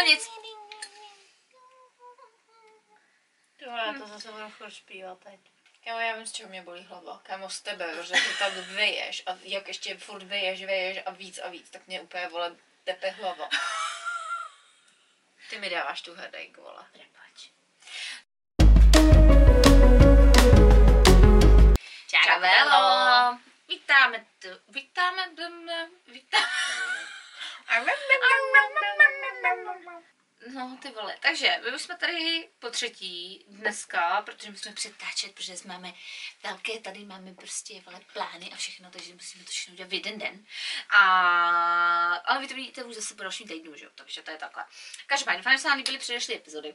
No nic. Tohle já to zase budu furt zpívat teď. Kámo, já vím, z čeho mě bolí hlava. Kámo, z tebe, že ty tam vyješ a jak ještě furt vyješ, vyješ a víc a víc, tak mě úplně, vole, tepe hlava. Ty mi dáváš tu headache, vole. Prepač. Čavello. Vítáme tu, vítáme, vítáme, vítáme. No, ty vole. Takže, my už jsme tady po třetí dneska, protože musíme přetáčet, protože jsme máme velké, tady máme prostě vole plány a všechno, takže musíme to všechno udělat v jeden den. A, ale vy to vidíte už zase po dalším týdnu, že jo, takže to je takhle. Každopádně, fajn, že se nám líbily předešlé epizody.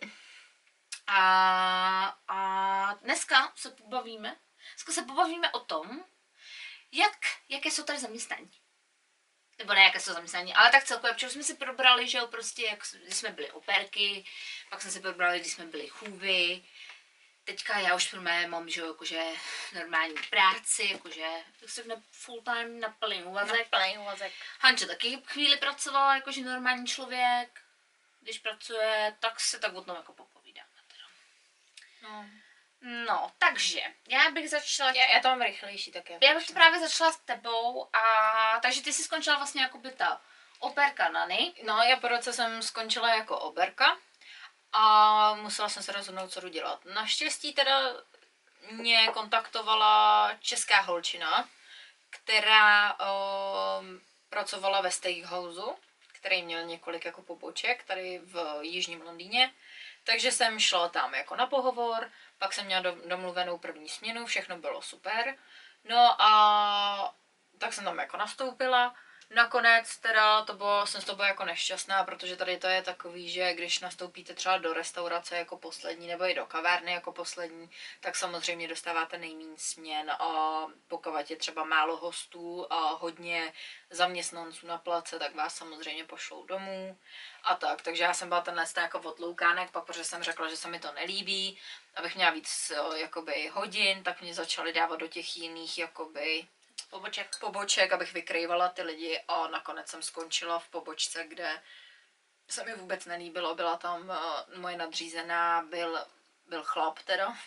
A, a dneska se pobavíme, dneska se pobavíme o tom, jak, jaké jsou tady zaměstnání nebo ne, jaké jsou zaměstnání, ale tak celkově, protože jsme si probrali, že jo, prostě, jak, když jsme byli operky, pak jsme si probrali, když jsme byli chůvy, teďka já už pro mé mám, že jo, jakože normální práci, jakože, jak se řekne, full time na plný úvazek. Plný úvazek. Hanča taky chvíli pracovala, jakože normální člověk, když pracuje, tak se tak o tom jako popovídáme teda. No. No, takže, já bych začala Já, já to mám rychlejší, tak já. já bych právě začala s tebou a takže ty jsi skončila vlastně jako by ta operka Nany. No, já po roce jsem skončila jako oberka a musela jsem se rozhodnout, co jdu dělat. Naštěstí teda mě kontaktovala česká holčina, která um, pracovala ve Steakhouse, který měl několik jako poboček tady v jižním Londýně. Takže jsem šla tam jako na pohovor, pak jsem měla do- domluvenou první směnu, všechno bylo super. No a tak jsem tam jako nastoupila. Nakonec teda to bylo, jsem z toho byla jako nešťastná, protože tady to je takový, že když nastoupíte třeba do restaurace jako poslední nebo i do kavárny jako poslední, tak samozřejmě dostáváte nejméně směn a pokud je třeba málo hostů a hodně zaměstnanců na place, tak vás samozřejmě pošlou domů a tak. Takže já jsem byla tenhle ten jako odloukánek, pak protože jsem řekla, že se mi to nelíbí, abych měla víc eh, jakoby hodin, tak mě začali dávat do těch jiných jakoby Poboček. poboček, abych vykrývala ty lidi a nakonec jsem skončila v pobočce, kde se mi vůbec nelíbilo. Byla tam uh, moje nadřízená, byl, byl chlap teda.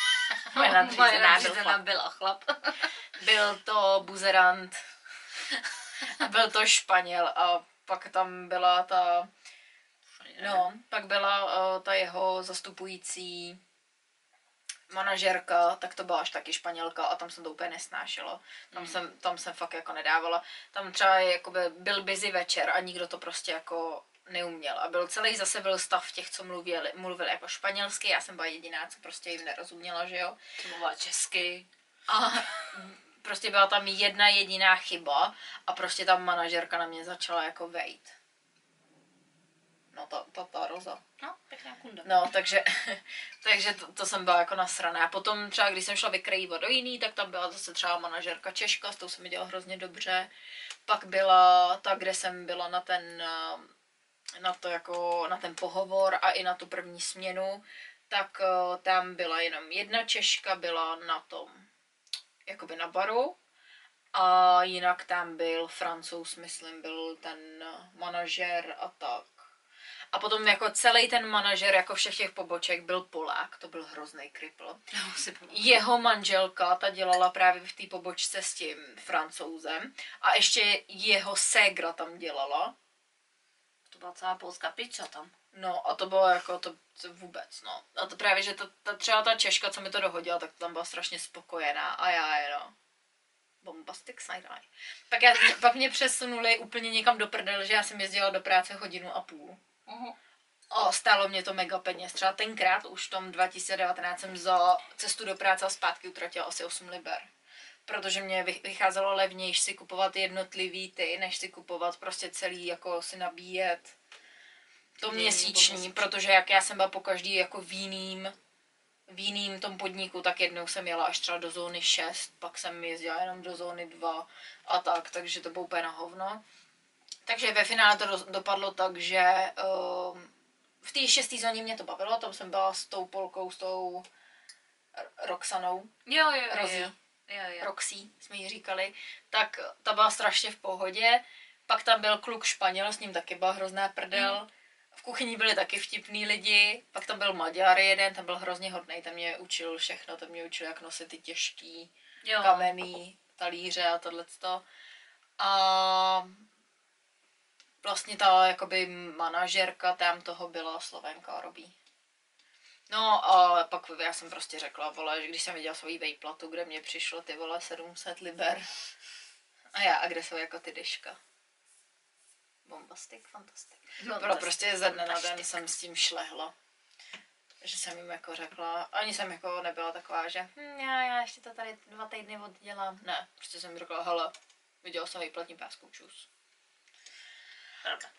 moje nadřízená, byl chlap. byla chlap. Byl to buzerant, byl to Španěl a pak tam byla ta, no, pak byla uh, ta jeho zastupující manažerka, tak to byla až taky Španělka a tam jsem to úplně nesnášela. Tam, Mm. jsem, tam jsem fakt jako nedávala. Tam třeba jakoby byl busy večer a nikdo to prostě jako neuměl. A byl celý zase byl stav těch, co mluvili, mluvili jako španělsky. Já jsem byla jediná, co prostě jim nerozuměla, že jo. To mluvila česky. A prostě byla tam jedna jediná chyba a prostě ta manažerka na mě začala jako vejt. No ta, ta, ta Roza. No, pěkná kunda. No, takže, takže to, to jsem byla jako nasraná. A potom třeba, když jsem šla vykrývat do jiný, tak tam byla zase třeba manažerka Češka, s tou se mi dělala hrozně dobře. Pak byla ta, kde jsem byla na ten, eh, na to jako, na ten pohovor a i na tu první směnu, tak eh, tam byla jenom jedna Češka, byla na tom, jakoby na baru. A jinak tam byl Francouz, myslím, byl ten manažer a tak. A potom jako celý ten manažer jako všech těch poboček byl Polák, to byl hrozný kripl. Jeho manželka, ta dělala právě v té pobočce s tím francouzem a ještě jeho ségra tam dělala. To byla celá polská pizza tam. No a to bylo jako to, to vůbec, no. A to právě, že to, ta, třeba ta Češka, co mi to dohodila, tak tam byla strašně spokojená a já jenom bombastic side eye. Pak, já, pak mě přesunuli úplně někam do prdel, že já jsem jezdila do práce hodinu a půl. Uh-huh. A stálo mě to mega peněz. Třeba tenkrát, už v tom 2019, jsem za cestu do práce a zpátky utratila asi 8 liber. Protože mě vych- vycházelo levnější si kupovat jednotlivý ty, než si kupovat prostě celý, jako si nabíjet to měsíční, protože jak já jsem byla po každý jako v jiným, v jiným tom podniku, tak jednou jsem jela až třeba do zóny 6, pak jsem jezdila jenom do zóny 2 a tak, takže to bylo úplně na hovno. Takže ve finále to do, dopadlo tak, že um, v té šesté zóně mě to bavilo, tam jsem byla s tou Polkou, s tou Roxanou, Jo, jo, jo, Rozí. jo. Jo, jo. Roxy jsme jí říkali, tak ta byla strašně v pohodě. Pak tam byl kluk Španěl, s ním taky byla hrozná prdel. V kuchyni byli taky vtipný lidi, pak tam byl Maďar jeden, ten byl hrozně hodný, ten mě učil všechno, ten mě učil, jak nosit ty těžký Jo. kamenný talíře a tohleto. A vlastně ta jakoby manažerka tam toho byla Slovenka Robí. No a pak já jsem prostě řekla, vole, že když jsem viděla svoji vejplatu, kde mě přišlo ty vole 700 liber. A já, a kde jsou jako ty deška? Bombastik, fantastik. No, Pro to- prostě ze dne na den jsem s tím šlehla. Že jsem jim jako řekla, ani jsem jako nebyla taková, že hm, já, já ještě to tady dva týdny oddělám. Ne, prostě jsem řekla, hele, viděla jsem výplatní pásku, čus.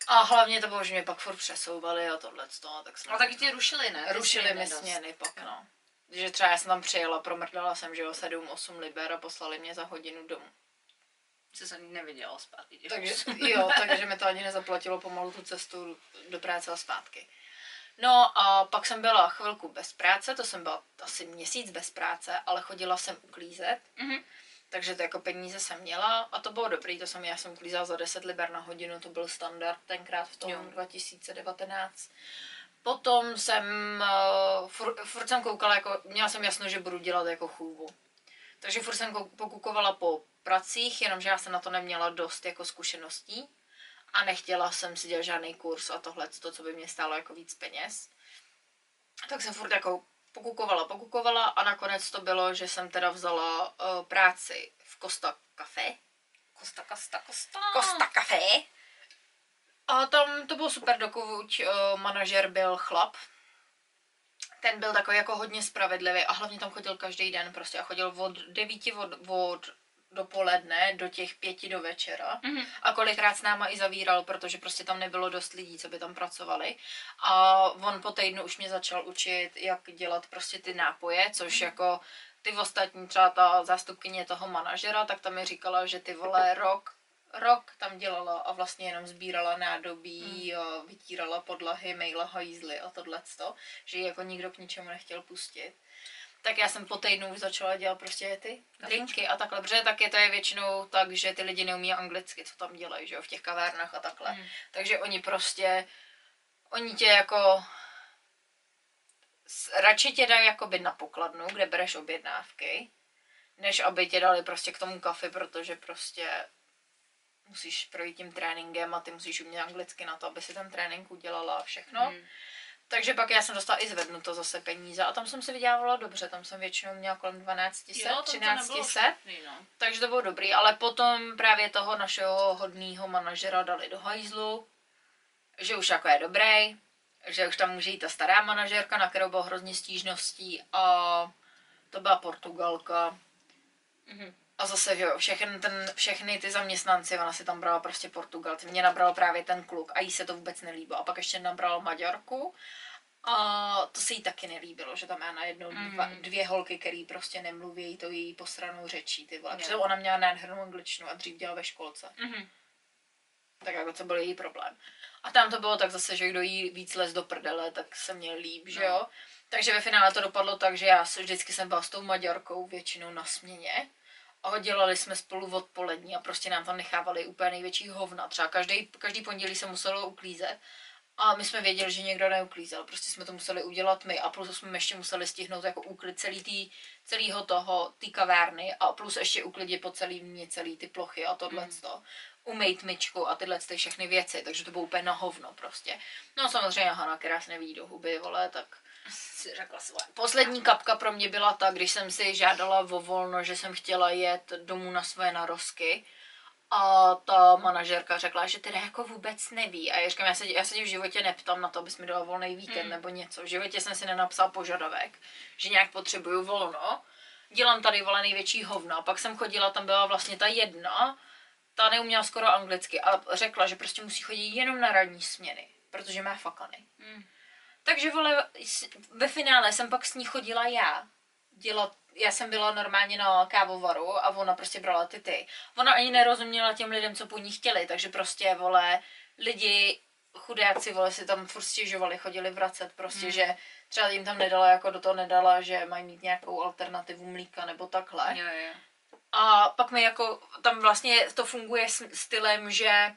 A hlavně to bylo, že mě pak furt přesouvali a tohle tak A taky ti rušili, ne? Ty rušili mi směny pak, no. Že třeba já jsem tam přijela, promrdala jsem, že jo, 7-8 liber a poslali mě za hodinu domů. Co jsem neviděla zpátky. těch Takže, jo, takže mi to ani nezaplatilo pomalu tu cestu do práce a zpátky. No a pak jsem byla chvilku bez práce, to jsem byla asi měsíc bez práce, ale chodila jsem uklízet, Mhm. Takže to jako peníze jsem měla a to bylo dobrý, to jsem, já jsem uklízela za 10 liber na hodinu, to byl standard tenkrát v tom Jo. 2019. Potom jsem, uh, furt, furt jsem koukala, jako, měla jsem jasno, že budu dělat jako chůvu. Takže furt jsem pokukovala po pracích, jenomže já jsem na to neměla dost jako zkušeností a nechtěla jsem si dělat žádný kurz a tohle, to, co by mě stálo jako víc peněz. Tak jsem furt jako pokukovala, pokukovala a nakonec to bylo, že jsem teda vzala uh, práci v Costa Café. Kosta, kosta, kosta. Costa Café. A tam to bylo super, dokud uh, manažer byl chlap. Ten byl takový jako hodně spravedlivý a hlavně tam chodil každý den prostě a chodil od 9 od, od dopoledne do těch pěti do večera Mhm. a kolikrát s náma i zavíral, protože prostě tam nebylo dost lidí, co by tam pracovali. A on po týdnu už mě začal učit, jak dělat prostě ty nápoje, což jako ty ostatní, třeba ta zástupkyně toho manažera, tak tam mi říkala, že ty vole rok, rok tam dělala a vlastně jenom sbírala nádobí, a vytírala podlahy, mejla hajzly a tohleto, že ji jako nikdo k ničemu nechtěl pustit. Tak já jsem po týdnu už začala dělat prostě ty drinky a takhle, protože tak je to je většinou tak, že ty lidi neumí anglicky, co tam dělají, že jo, v těch kavárnách a takhle. Mm. Takže oni prostě, oni tě jako, radši tě dají jakoby na pokladnu, kde bereš objednávky, než aby tě dali prostě k tomu kafi, protože prostě musíš projít tím tréninkem a ty musíš umět anglicky na to, aby si ten trénink udělala a všechno. Mm. Takže pak já jsem dostala i zvednuto zase peníze a tam jsem si vydělávala dobře, tam jsem většinou měla kolem 12 Jo, to- to 13 nebylo set. špatný, no. Takže to bylo dobrý, ale potom právě toho našeho hodného manažera dali do hajzlu, že už jako je dobrý, že už tam může jít ta stará manažerka, na kterou bylo hrozně stížností a to byla Portugalka. Mhm. A zase, že jo, všechny, ten, všechny ty zaměstnanci, ona si tam brala prostě Portugalci. Mě nabral právě ten kluk a jí se to vůbec nelíbilo. A pak ještě nabral Maďarku a to se jí taky nelíbilo, že tam má najednou dva, Mm. dvě holky, který prostě nemluví to její posranou řečí, ty vole. Protože ona měla nádhernou angličtinu a dřív dělala ve školce. Mhm. Tak jako to byl její problém. A tam to bylo tak zase, že kdo jí víc les do prdele, tak se měl líp, že No. jo. Takže ve finále to dopadlo tak, že já vždycky jsem byla s tou Maďarkou většinou na směně. A dělali jsme spolu odpolední a prostě nám tam nechávali úplně největší hovna. Třeba každý, každý pondělí se muselo uklízet. A my jsme věděli, že někdo neuklízel. Prostě jsme to museli udělat my a plus jsme ještě museli stihnout jako úklid celý tý, celýho toho, té kavárny a plus ještě uklidit po celý mě celý ty plochy a tohle Mm. to. Umejt myčku a tyhle ty všechny věci, takže to bylo úplně na hovno prostě. No samozřejmě Hana, která se neví do huby, vole, tak Si řekla svoje. Poslední kapka pro mě byla ta, když jsem si žádala o volno, že jsem chtěla jet domů na své narozky. A ta manažerka řekla, že teda jako vůbec neví. A já říkám, já se, já se tě v životě neptám na to, abys mi dala volný víkend Mm. nebo něco. V životě jsem si nenapsal požadavek, že nějak potřebuju volno. Dělám tady vole největší hovna. Pak jsem chodila, tam byla vlastně ta jedna, ta neuměla skoro anglicky a řekla, že prostě musí chodit jenom na ranní směny, protože má fakany. Mm. Takže vole, ve finále jsem pak s ní chodila já. Dělat, já jsem byla normálně na kávovaru a ona prostě brala ty ty. Ona ani nerozuměla těm lidem, co po ní chtěli, takže prostě, vole, lidi chudáci, vole, si tam furt stěžovali, chodili vracet, prostě, Hmm. že třeba jim tam nedala, jako do toho nedala, že mají mít nějakou alternativu mlíka nebo takhle. Jo, jo. A pak mi jako, tam vlastně to funguje s stylem, že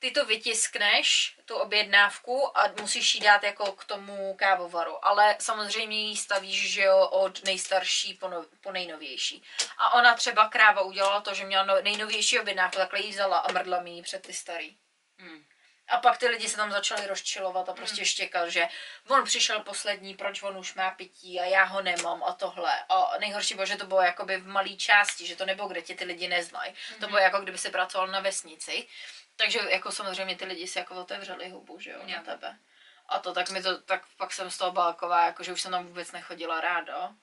ty to vytiskneš, tu objednávku a musíš jí dát jako k tomu kávovaru. Ale samozřejmě ji stavíš, že jo, od nejstarší po, no, po nejnovější. A ona třeba kráva udělala to, že měla no, nejnovější objednávku, takhle ji vzala a mrdla mi ji před ty starý. Hmm. A pak ty lidi se tam začali rozčilovat a prostě štěkat, že on přišel poslední, proč on už má pití a já ho nemám a tohle. A nejhorší bylo, že to bylo jakoby v malé části, že to nebylo, kde tě ty lidi neznají. To bylo jako kdyby se pracoval na vesnici. Takže jako samozřejmě ty lidi si jako otevřeli hubu, že jo, na tebe. A to tak mi to, tak pak jsem z toho byla taková, jako že už jsem tam vůbec nechodila ráda.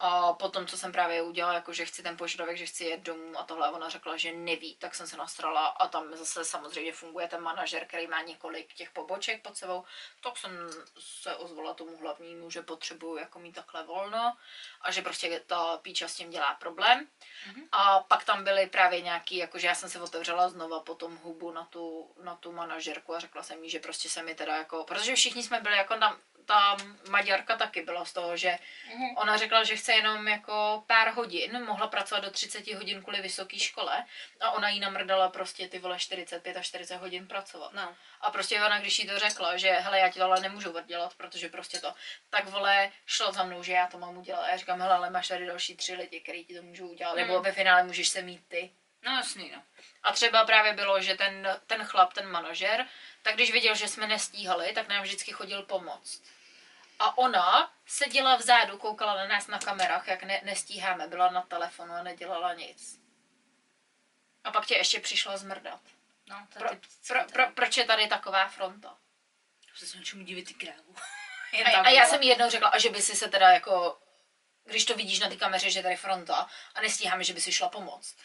A potom, co jsem právě udělala, jako že chci ten požadavek, že chci jet domů a tohle, ona řekla, že neví, tak jsem se nastrala a tam zase samozřejmě funguje ten manažer, který má několik těch poboček pod sebou, tak jsem se ozvala tomu hlavnímu, že potřebuju jako mít takhle volno a že prostě ta píča s tím dělá problém. A pak tam byly právě nějaký, jakože já jsem se otevřela znova potom hubu na tu, na tu manažerku a řekla jsem jí, že prostě se mi teda jako, protože všichni jsme byli jako tam, ta Maďarka taky byla z toho, že Mhm. ona řekla, že chce jenom jako pár hodin, mohla pracovat do 30 hodin kvůli vysoké škole a ona jí namrdala prostě ty vole 45 a 40 hodin pracovat. No. A prostě ona, když jí to řekla, že hele, já ti to ale nemůžu oddělat, protože prostě to, tak vole, šlo za mnou, že já to mám udělat. A já říkám, hele, ale máš tady další tři lidi, který ti to můžou udělat, nebo Hmm. ve finále můžeš se mít ty. No jasný, no. A třeba právě bylo, že ten, ten chlap, ten manažer, tak když viděl, že jsme nestíhali, tak nám vždycky chodil pomoct. A ona seděla vzadu, koukala na nás na kamerách, jak ne, nestíháme, byla na telefonu a nedělala nic. A pak tě ještě přišla zmrdat. No, to Pro, pro, pro, proč je tady taková fronta? Prostě se něčemu divit ty krávu. A, a já jsem jí jednou řekla, a že by si se teda jako, když to vidíš na ty kameře, že je tady fronta a nestíháme, že by si šla pomoct.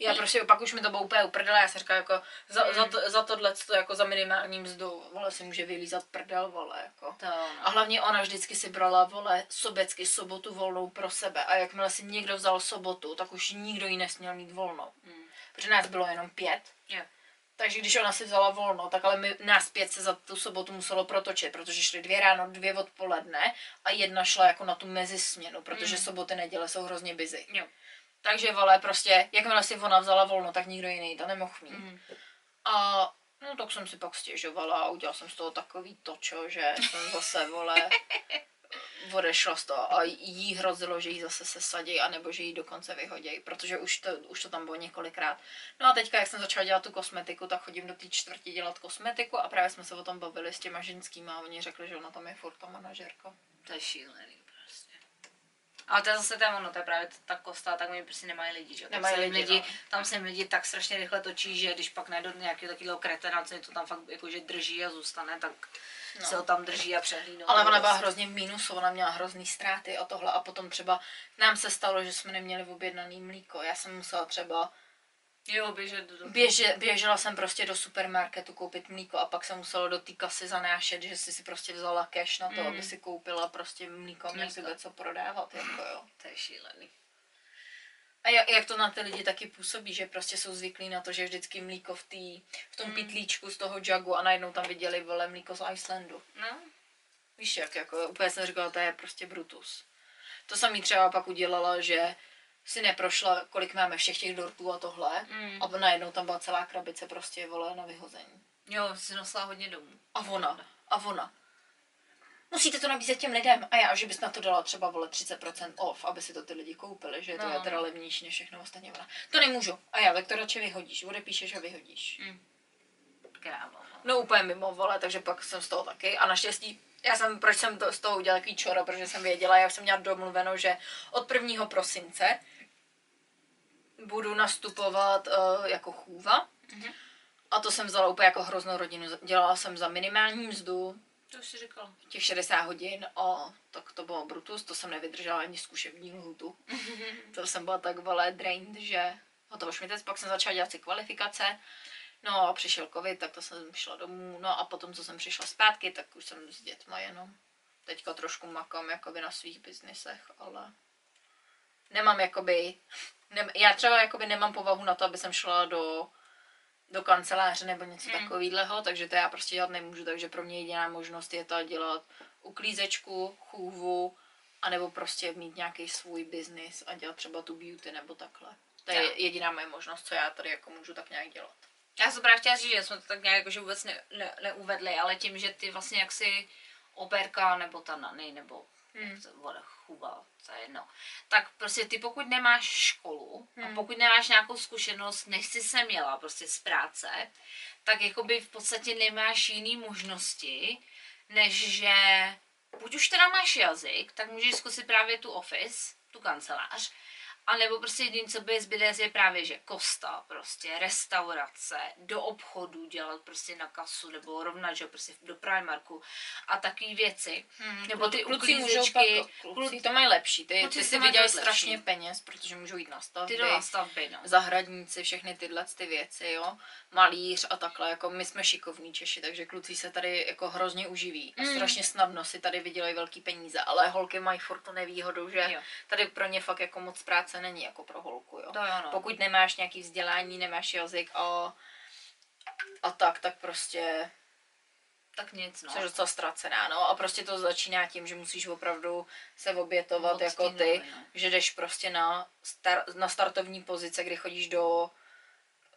Já prostě, pak už mi to bylo úplně uprdele, já jsem říkala jako, za, za, to, za tohle, to jako za minimální mzdu, vole, si může vylízat prdel, vole, jako. To, no. A hlavně ona vždycky si brala, vole, sobecky sobotu volnou pro sebe a jakmile si někdo vzal sobotu, tak už nikdo ji nesměl mít volnou. Hmm. Protože nás bylo jenom pět. Jo. Takže když ona si vzala volno, tak ale my, nás pět se za tu sobotu muselo protočit, protože šly dvě ráno, dvě odpoledne a jedna šla jako na tu mezisměnu, protože Mm. soboty, neděle jsou hrozně busy. Jo. Takže vole, prostě, jakmile si ona vzala volno, tak nikdo jiný to nemohl mít. Mm. A no tak jsem si pak stěžovala a udělala jsem z toho takový točo, že jsem zase, vole, odešla z toho a jí hrozilo, že jí zase sesadí, anebo že jí dokonce vyhodějí, protože už to, už to tam bylo několikrát. No a teďka, jak jsem začala dělat tu kosmetiku, tak chodím do té čtvrti dělat kosmetiku a právě jsme se o tom bavili s těma ženskýma a oni řekli, že ona tam je furt ta manažerka. To je šílený. Ale to je zase tam ono, to je právě ta kosta, tak oni prostě nemají lidi, že? Tam Nemají lidi, lidi, no. tam se jim lidi tak strašně rychle točí, že když pak najdou nějakého takového kretena, co to tam fakt jakože drží a zůstane, tak No. se ho tam drží a přehlídnou. Ale ona byla hrozně v mínusu, ona měla hrozný ztráty a tohle a potom třeba nám se stalo, že jsme neměli objednaný mlíko. Já jsem musela třeba Jo, běžet do... Běže, běžela jsem prostě do supermarketu koupit mlíko a pak jsem musela do té kasy zanášet, že si si prostě vzala cash na to, Mm. aby si koupila prostě mlíko a měl bude co prodávat, jako jo. To je šílený. A jak, jak to na ty lidi taky působí, že prostě jsou zvyklí na to, že vždycky mlíko v, tý, v tom Mm. pitlíčku z toho jugu a najednou tam viděli, vole, mlíko z Icelandu. No, Víš jak, jako úplně jsem říkala, to je prostě Brutus. To samý třeba pak udělala, že si neprošla, kolik máme všech těch dortů a tohle. Mm. A najednou tam byla celá krabice prostě, vole, na vyhození. jo, si nosila hodně domů. A ona, a ona. Musíte to nabízet těm lidem. A já, že bys na to dala třeba, vole, 30% off, aby si to ty lidi koupili, že to No. je teda levnější než všechno ostatní. Ona, to nemůžu. A já, tak to radši vyhodíš, odepíšeš a vyhodíš. Mm. Krávo. no. No úplně mimo, vole, takže pak jsem z toho taky. A naštěstí, já jsem, proč jsem to, z toho udělala takový čoro, protože jsem věděla, jak jsem měla domluveno, že od 1. prosince budu nastupovat uh, jako chůva. Mhm. A to jsem vzala úplně jako hroznou rodinu. Dělala jsem za minimální mzdu, To už jsi říkala. těch 60 hodin a tak to bylo brutus, to jsem nevydržela ani zkušební lhutu. to jsem byla tak vole drained, že hotovo šmitec, pak jsem začala dělat si kvalifikace, no a přišel covid, tak to jsem šla domů, no a potom, co jsem přišla zpátky, tak už jsem s dětma jenom. Teďka trošku makám jakoby na svých biznisech, ale nemám jakoby, nem, já třeba jakoby nemám povahu na to, aby jsem šla do do kanceláře nebo něco Mm. mm. takového, takže to já prostě dělat nemůžu, takže pro mě jediná možnost je to dělat uklízečku, chůvu, anebo prostě mít nějaký svůj biznis a dělat třeba tu beauty nebo takhle. To je Jo. jediná moje možnost, co já tady jako můžu tak nějak dělat. Já jsem právě chtěla říct, že jsme to tak nějak jakože vůbec ne, ne, neuvedli, ale tím, že ty vlastně jaksi operka nebo ta nany nebo Hmm. voda chuba, to je jedno. Tak prostě ty pokud nemáš školu a Hmm. pokud nemáš nějakou zkušenost, než jsi se měla prostě z práce, tak jakoby v podstatě nemáš jiný možnosti, než že buď už teda máš jazyk, tak můžeš zkusit právě tu office, tu kancelář, a nebo prostě jediný, co by zbyde, je právě, že kosta, prostě restaurace, do obchodu dělat prostě na kasu, nebo rovnat, že prostě do Primarku a takové věci. Hmm, Nebo ty kluci můžou pak, kluci to mají lepší, ty, Kluci ty si vydělají strašně peněz, protože můžou jít na stavby, Ty do nastavby, no. zahradníci, všechny tyhle ty věci, jo, malíř a takhle, jako my jsme šikovní Češi, takže kluci se tady jako hrozně uživí a Mm. strašně snadno si tady vydělají velký peníze, ale holky mají furt tu nevýhodu, že Jo. tady pro ně fakt jako moc práce není jako pro holku, jo. To jo, no. Pokud nemáš nějaký vzdělání, nemáš jazyk a, a tak, tak prostě Tak nic, no. Jsi docela ztracená, no. A prostě to začíná tím, že musíš opravdu se obětovat Moc jako ty noviny, no. že jdeš prostě na, star, na startovní pozice, kdy chodíš do,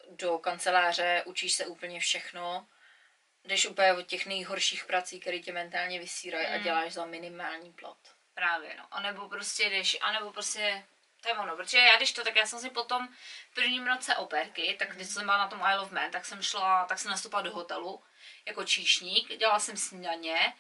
do kanceláře, učíš se úplně všechno, jdeš úplně od těch nejhorších prací, které tě mentálně vysírají a Mm. děláš za minimální plat. Právě, no. A nebo prostě jdeš, a nebo prostě, to je ono, protože já když to, tak já jsem si potom v prvním roce operky, tak když jsem byla na tom Isle of Man, tak jsem šla, tak jsem nastoupila do hotelu jako číšník, dělala jsem snídaně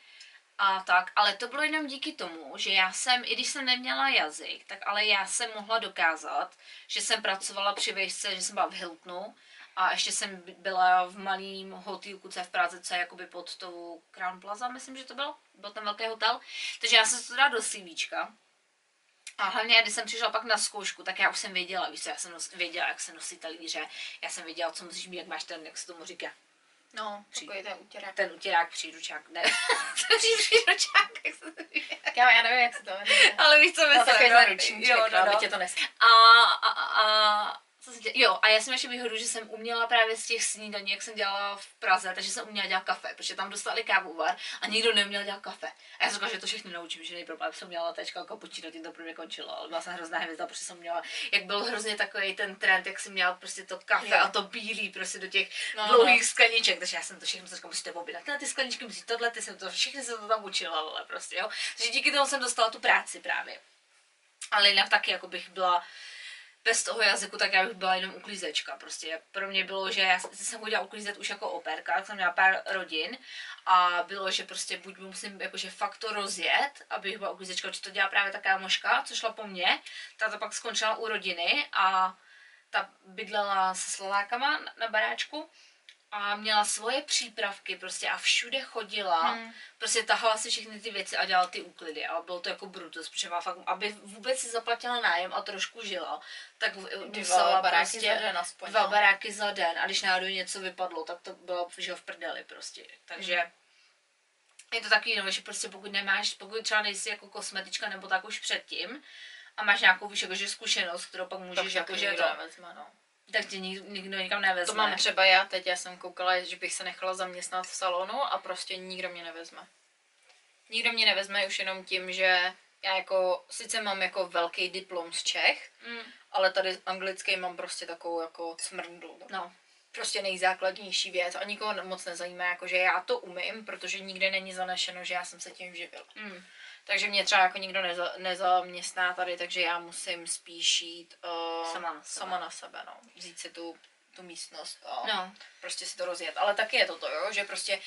a tak, ale to bylo jenom díky tomu, že já jsem, i když jsem neměla jazyk, tak ale já jsem mohla dokázat, že jsem pracovala při výšce, že jsem byla v Hiltonu a ještě jsem by- byla v malým hotýlku, co je v Praze, co je jakoby pod tou Crown Plaza, myslím, že to bylo, byl ten velký hotel, takže já jsem se to dala do CVčka. A hlavně, když jsem přišla pak na zkoušku, tak já už jsem věděla, víš co, já jsem nos, věděla, jak se nosí talíře, já jsem věděla, co musíš mít, jak máš ten, jak se tomu říká, No, takový ten utěrák. ten utěrák, příručák, ne, příručák, jak se to říká. Já, já nevím, jak se to jmenuje. Ale víš, co No, myslím, takový no? ten ručníček, jo, no, no, aby no. tě to nes... A, a, a, co jsem dělala? Jo, a já jsem ještě výhodu, že jsem uměla právě z těch snídaní, jak jsem dělala v Praze, takže jsem uměla dělat kafe, protože tam dostali kávovar a nikdo neuměl dělat kafe. A já jsem říkala, že to všechny naučím, že nejprve jsem měla tečka kapučino, tím to pro mě končilo, ale byla jsem hrozná hvězda, protože jsem měla, jak byl hrozně takový ten trend, jak jsem měla prostě to kafe Jo. a to bílý prostě do těch No, dlouhých no. skleniček, takže já jsem to všechno říkala, musíte objednat, ne, ty skleničky musí tohle, ty jsem to, všechny jsem to tam učila, ale prostě, jo. Takže díky tomu jsem dostala tu práci právě. Ale jinak taky, jako bych byla bez toho jazyku, tak já bych byla jenom uklízečka. Prostě pro mě bylo, že já jsem chodila uklízet už jako operka, tak jsem měla pár rodin a bylo, že prostě buď musím jakože fakt to rozjet, abych byla uklízečka, či to dělá právě ta kámoška, co šla po mně, ta to pak skončila u rodiny a ta bydlela se Slovákama na, na baráčku a měla svoje přípravky prostě a všude chodila, Hmm. prostě tahala si všechny ty věci a dělala ty úklidy a bylo to jako brutus, protože má fakt, aby vůbec si zaplatila nájem a trošku žila, tak musela Dva baráky prostě za den aspoň, dva no. baráky za den a když náhodou něco vypadlo, tak to bylo že v prdeli prostě, takže Hmm. je to takový, no, že prostě pokud nemáš, pokud třeba nejsi jako kosmetička nebo tak už předtím a máš nějakou víš, jakože zkušenost, kterou pak můžeš Tak jakože to, nevezme, no. Tak tě nikdo, nikdo nikam nevezme. To mám třeba já teď, já jsem koukala, že bych se nechala zaměstnat v salonu a prostě nikdo mě nevezme. Nikdo mě nevezme už jenom tím, že já jako, sice mám jako velký diplom z Čech, Mm, ale tady anglický mám prostě takovou jako smrdlu. no, Prostě nejzákladnější věc a nikoho moc nezajímá, jako že já to umím, protože nikde není zanešeno, že já jsem se tím živila. mm, Takže mě třeba jako nikdo neza, nezaměstná tady, takže já musím spíš jít uh, Sama na sebe. sama na sebe, no. Vzít si tu, tu místnost a no, prostě si to rozjet. Ale taky je to to, jo, že prostě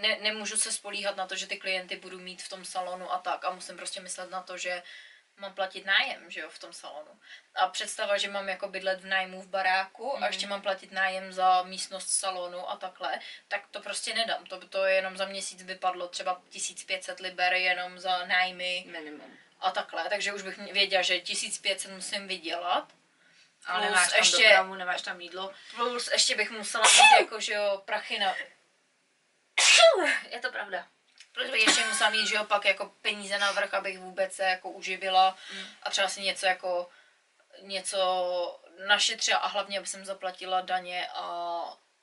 ne, nemůžu se spolíhat na to, že ty klienty budu mít v tom salonu a tak a musím prostě myslet na to, že mám platit nájem, že jo, v tom salonu. A představa, že mám jako bydlet v nájmu v baráku Mhm. a ještě mám platit nájem za místnost salonu a takhle, tak to prostě nedám. To, to je jenom za měsíc vypadlo třeba 1500 liber jenom za nájmy minimum. a takhle, takže už bych věděla, že 1500 musím vydělat. Ale Plus nemáš tam ještě- ještě... dopravu, nemáš tam jídlo. Plus ještě bych musela mít jako, že jo, prachy na, Je to pravda. Proč bych ještě musela mít, že jo, pak jako peníze na vrch, abych vůbec se jako uživila Mm. a třeba si něco jako něco našetřila a hlavně, aby jsem zaplatila daně a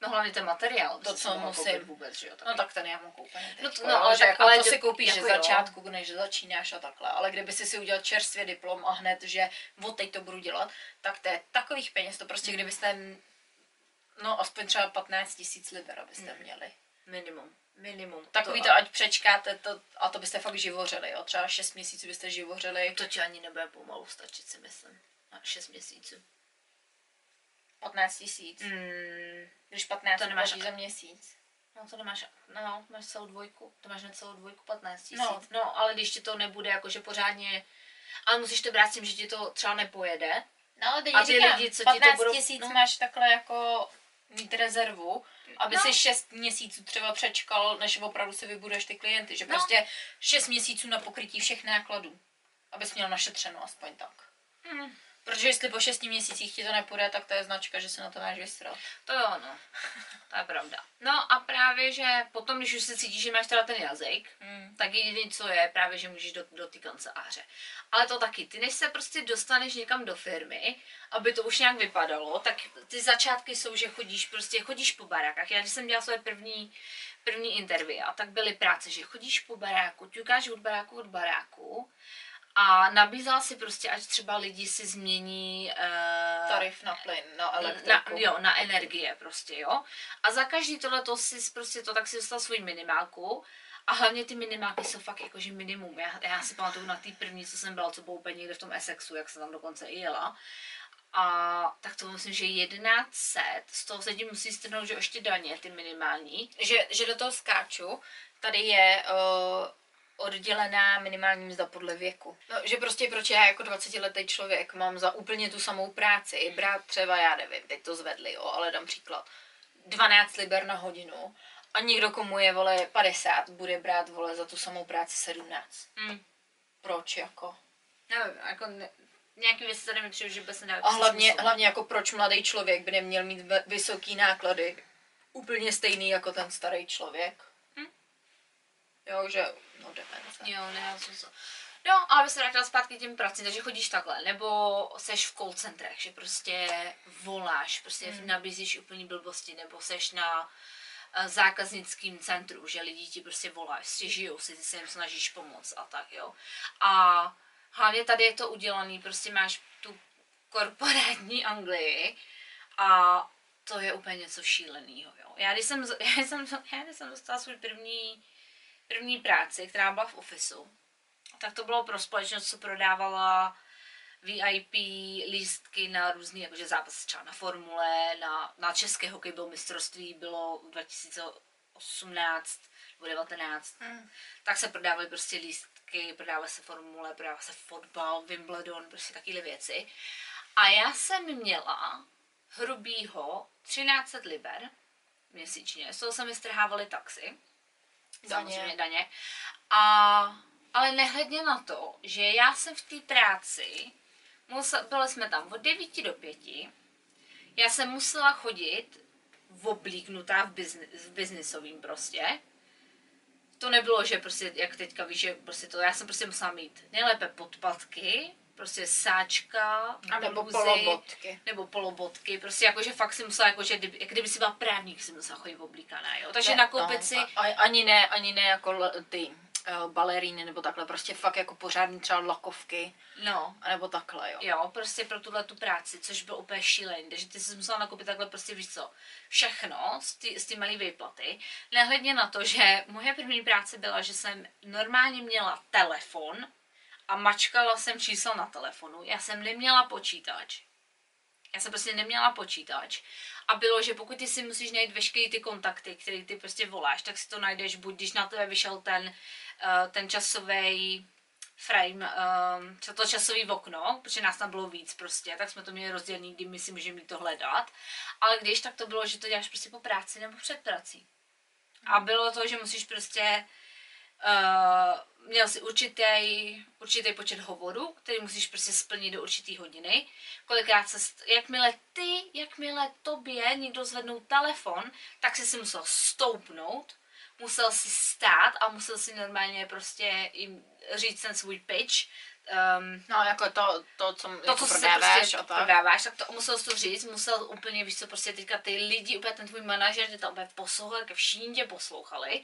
No hlavně ten materiál. To, co musím. Vůbec, že jo, taky. no tak ten já mám koupený No to- no, ale že tak- jako ale to si koupíš jako ze jo. začátku, než začínáš a takhle, ale kdyby si si udělal čerstvě diplom a hned, že od teď to budu dělat, tak to je takových peněz, to prostě kdybyste No, aspoň třeba 15 tisíc liber, abyste Hmm. měli. Minimum. Minimum. Takový to, ať přečkáte to, a to byste fakt živořili, jo. Třeba 6 měsíců byste živořili, To ti ani nebude pomalu stačit, si myslím. Na 6 měsíců. 15 tisíc. Mm, Když 15 To to nemáš- za měsíc. no to nemáš, no, máš celou dvojku, to máš na celou dvojku 15 tisíc. No. No. ale když ti to nebude jakože pořádně, ale musíš to brát s tím, že ti to třeba nepojede. No ale teď A ty říkám, lidi, co ti to 15 budou- tisíc no. máš takhle jako mít rezervu, aby No. si 6 měsíců třeba přečkal, než opravdu si vybuduješ ty klienty. Že No. prostě 6 měsíců na pokrytí všech nákladů. Abys měl našetřeno aspoň tak. Hmm. Protože jestli po 6 měsících ti to nepůjde, tak to je značka, že se na to máš vysrat. To jo, no. To je pravda. No a právě, že potom, když už se cítíš, že máš teda ten jazyk, Hmm. tak jediné, co je, právě, že můžeš do, do té kanceláře. Ale to taky, ty než se prostě dostaneš někam do firmy, aby to už nějak vypadalo, tak ty začátky jsou, že chodíš prostě, chodíš po barákách. Já když jsem dělala své první, první interview, tak byly práce, že chodíš po baráku, ťukáš od baráku od baráku a nabízela si prostě, ať třeba lidi si změní uh, Tarif na plyn, na na, elektriku. jo, na energie prostě, jo. A za každý tohle to si prostě to, tak si dostal svůj minimálku. A hlavně ty minimáky jsou fakt jakože minimum. Já, já si pamatuju na té první, co jsem byla, co bylo úplně někde v tom Essexu, jak jsem tam dokonce i jela. A tak to myslím, že 1100, z toho se ti musí strhnout, že ještě daně, ty minimální. že, že do toho skáču, tady je uh, oddělená minimální mzda podle věku. No, že prostě proč já jako 20-letý člověk mám za úplně tu samou práci brát třeba, já nevím, teď to zvedli, jo, ale dám příklad, 12 liber na hodinu a někdo, komu je, vole, 50, bude brát, vole, za tu samou práci 17. Hmm. Proč, jako? Nevím, jako ne, nějaký věci tady mi přijde, že by se nedá A hlavně, hlavně jako proč mladý člověk by neměl mít vysoký náklady úplně stejný jako ten starý člověk. Hm. Jo, že, no demence. Jo, ne, jsem se... No, ale aby se vrátila zpátky k těm pracím, takže chodíš takhle, nebo seš v call centrech, že prostě voláš, prostě Hmm. nabízíš úplný blbosti, nebo seš na eh, zákaznickým centru, že lidi ti prostě volají, stěžují si, ty se jim snažíš pomoct a tak, jo. A hlavně tady je to udělaný, prostě máš tu korporátní Anglii a to je úplně něco šíleného, jo. Já když jsem, já jsem, já když jsem dostala svůj první, první práci, která byla v ofisu, tak to bylo pro společnost, co prodávala VIP lístky na různý, jakože zápasy třeba na formule, na, na české hokej bylo mistrovství, bylo 2018 nebo 19, Hmm. tak se prodávaly prostě lístky, prodávaly se formule, prodává se fotbal, Wimbledon, prostě takové věci. A já jsem měla hrubýho 13 liber měsíčně, z toho se mi strhávaly taxi, samozřejmě daně. A, ale nehledně na to, že já jsem v té práci, musel, byli jsme tam od 9 do 5, já jsem musela chodit oblíknutá v, bizni, v biznisovým prostě. To nebylo, že prostě, jak teďka víš, že prostě to, já jsem prostě musela mít nejlépe podpatky, prostě sáčka, A nebo bluzy, polobotky. nebo polobotky, prostě jakože fakt si musela, jakože kdyby, jak kdyby si byla právník, si musela chodit oblíkaná, jo. Takže Ne, nakoupit no, si, a- a- ani ne, ani ne jako ty uh, baleríny nebo takhle, prostě fakt jako pořádný třeba lakovky, no, anebo takhle, jo. jo, prostě pro tuhle tu práci, což bylo úplně šílený, takže ty jsi musela nakoupit takhle prostě, víš co, všechno z ty, z ty malé výplaty, nehledně na to, že moje první práce byla, že jsem normálně měla telefon a mačkala jsem číslo na telefonu, já jsem neměla počítač, já jsem prostě neměla počítač a bylo, že pokud ty si musíš najít veškeré ty kontakty, které ty prostě voláš, tak si to najdeš buď, když na tebe vyšel ten, uh, ten časový frame, um, to časový okno, protože nás tam bylo víc prostě, tak jsme to měli rozdělený, kdy my si můžeme to hledat. Ale když, tak to bylo, že to děláš prostě po práci nebo před prací. A bylo to, že musíš prostě uh, měl si určitý, určitý počet hovorů, který musíš prostě splnit do určitý hodiny. Kolikrát se, jakmile ty, jakmile tobě někdo zvednou telefon, tak si si musel stoupnout, musel si stát a musel si normálně prostě jim říct ten svůj pitch. Um, No, jako to, to co to, jako co si prodáváš prostě a tak. prodáváš, tak to musel jsi to říct, musel úplně, víš co, prostě teďka ty lidi, úplně ten tvůj manažer, tě tam úplně poslouchal, všichni tě poslouchali.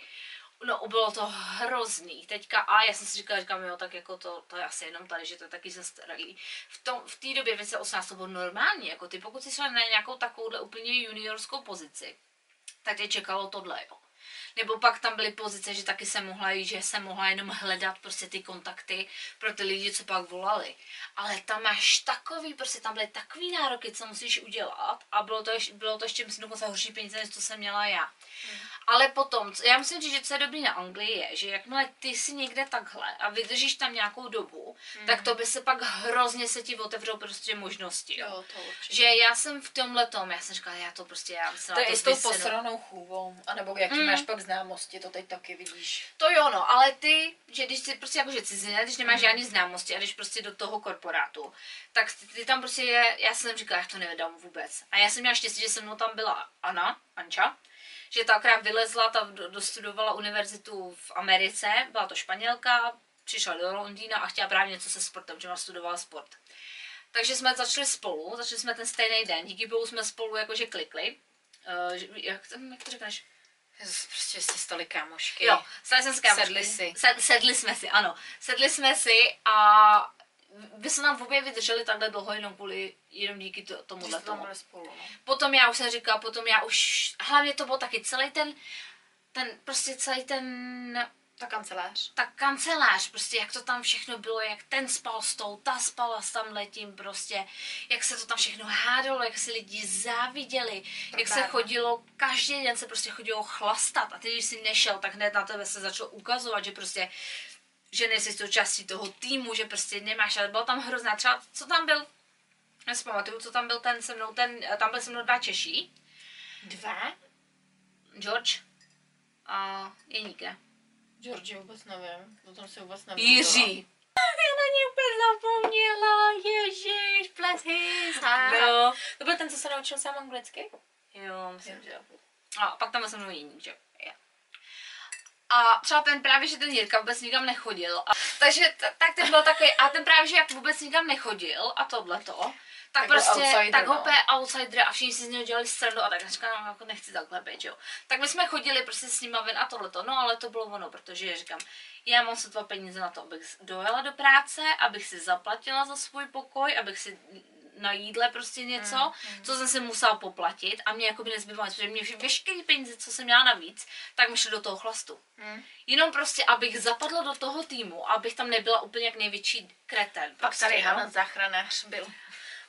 No, bylo to hrozný. Teďka, a já jsem si říkala, říkám, jo, tak jako to, to je asi jenom tady, že to je taky zastaralý. V, tom, v té době 2018 to bylo normální, jako ty, pokud jsi šla na nějakou takovouhle úplně juniorskou pozici, tak tě čekalo tohle, jo. Nebo pak tam byly pozice, že taky se mohla jít, že se mohla jenom hledat prostě ty kontakty pro ty lidi, co pak volali. Ale tam máš takový, prostě tam byly takový nároky, co musíš udělat a bylo to, ještě, bylo to ještě myslím dokonce horší peníze, než to jsem měla já. Hmm. Ale potom, já říct, že co je dobrý na Anglii je, že jakmile ty si někde takhle a vydržíš tam nějakou dobu, hmm. tak to by se pak hrozně se ti otevřou prostě možnosti. Jo, to určitě. Že já jsem v tomhle tom, já jsem říkala, já to prostě, já jsem to je to s tou posranou chůvou, anebo jaký hmm. máš pak známosti, to teď taky vidíš. To jo, no, ale ty, že když jsi prostě jakože cizinec, když nemáš mm. žádný známosti a když prostě do toho korporátu, tak ty, ty tam prostě, je, já jsem říkala, já to nevedám vůbec. A já jsem měla štěstí, že se mnou tam byla Anna, Anča, že ta akorát vylezla, ta dostudovala univerzitu v Americe, byla to Španělka, přišla do Londýna a chtěla právě něco se sportem, že ona studovala sport. Takže jsme začali spolu, začali jsme ten stejný den, díky bohu jsme spolu jakože klikli. Uh, jak, jak to řekneš? Prostě jste stali kámošky. Jo, stali jsme se kámošky. Sedli si. Sed, sedli jsme si, ano. Sedli jsme si a vy se nám v obě vydrželi takhle dlouho jenom kvůli, jenom díky to, tomuhle tomu. Spolu, no. Potom já už jsem říkala, potom já už, hlavně to byl taky celý ten, ten, prostě celý ten ta kancelář. Ta kancelář, prostě jak to tam všechno bylo, jak ten spal s tou, ta spala s tam letím prostě, jak se to tam všechno hádalo, jak si lidi záviděli, Probáno. jak se chodilo, každý den se prostě chodilo chlastat a ty, když jsi nešel, tak hned na tebe se začalo ukazovat, že prostě že nejsi součástí toho týmu, že prostě nemáš, ale bylo tam hrozná, třeba co tam byl, já si pamatuju, co tam byl ten se mnou, ten, tam byl se mnou dva Češí. Dva? George a Jeníke. George vůbec nevím, o tom si vůbec nevím. Jiří. Já na ní úplně zapomněla, ježiš, bless his No. To byl ten, co se naučil sám anglicky? Jo, myslím, že jo. A pak tam se mnou jiný, že jo. A třeba ten právě, že ten Jirka vůbec nikam nechodil. A, takže tak ten byl takový, a ten právě, že jak vůbec nikam nechodil a tohleto, tak, tak prostě, outsider, tak ho no. outsider a všichni si z něho dělali stranu a tak já říkám, no, jako nechci takhle být, jo. Tak my jsme chodili prostě s nima ven a tohleto, no ale to bylo ono, protože říkám, já mám sotva peníze na to, abych dojela do práce, abych si zaplatila za svůj pokoj, abych si na jídle prostě něco, mm, mm. co jsem si musela poplatit a mě jako by nezbývalo, protože mě veškeré peníze, co jsem měla navíc, tak mi šly do toho chlastu. Mm. Jenom prostě, abych zapadla do toho týmu, abych tam nebyla úplně jak největší kreten. Pak prostě, tady Hana záchranář byl.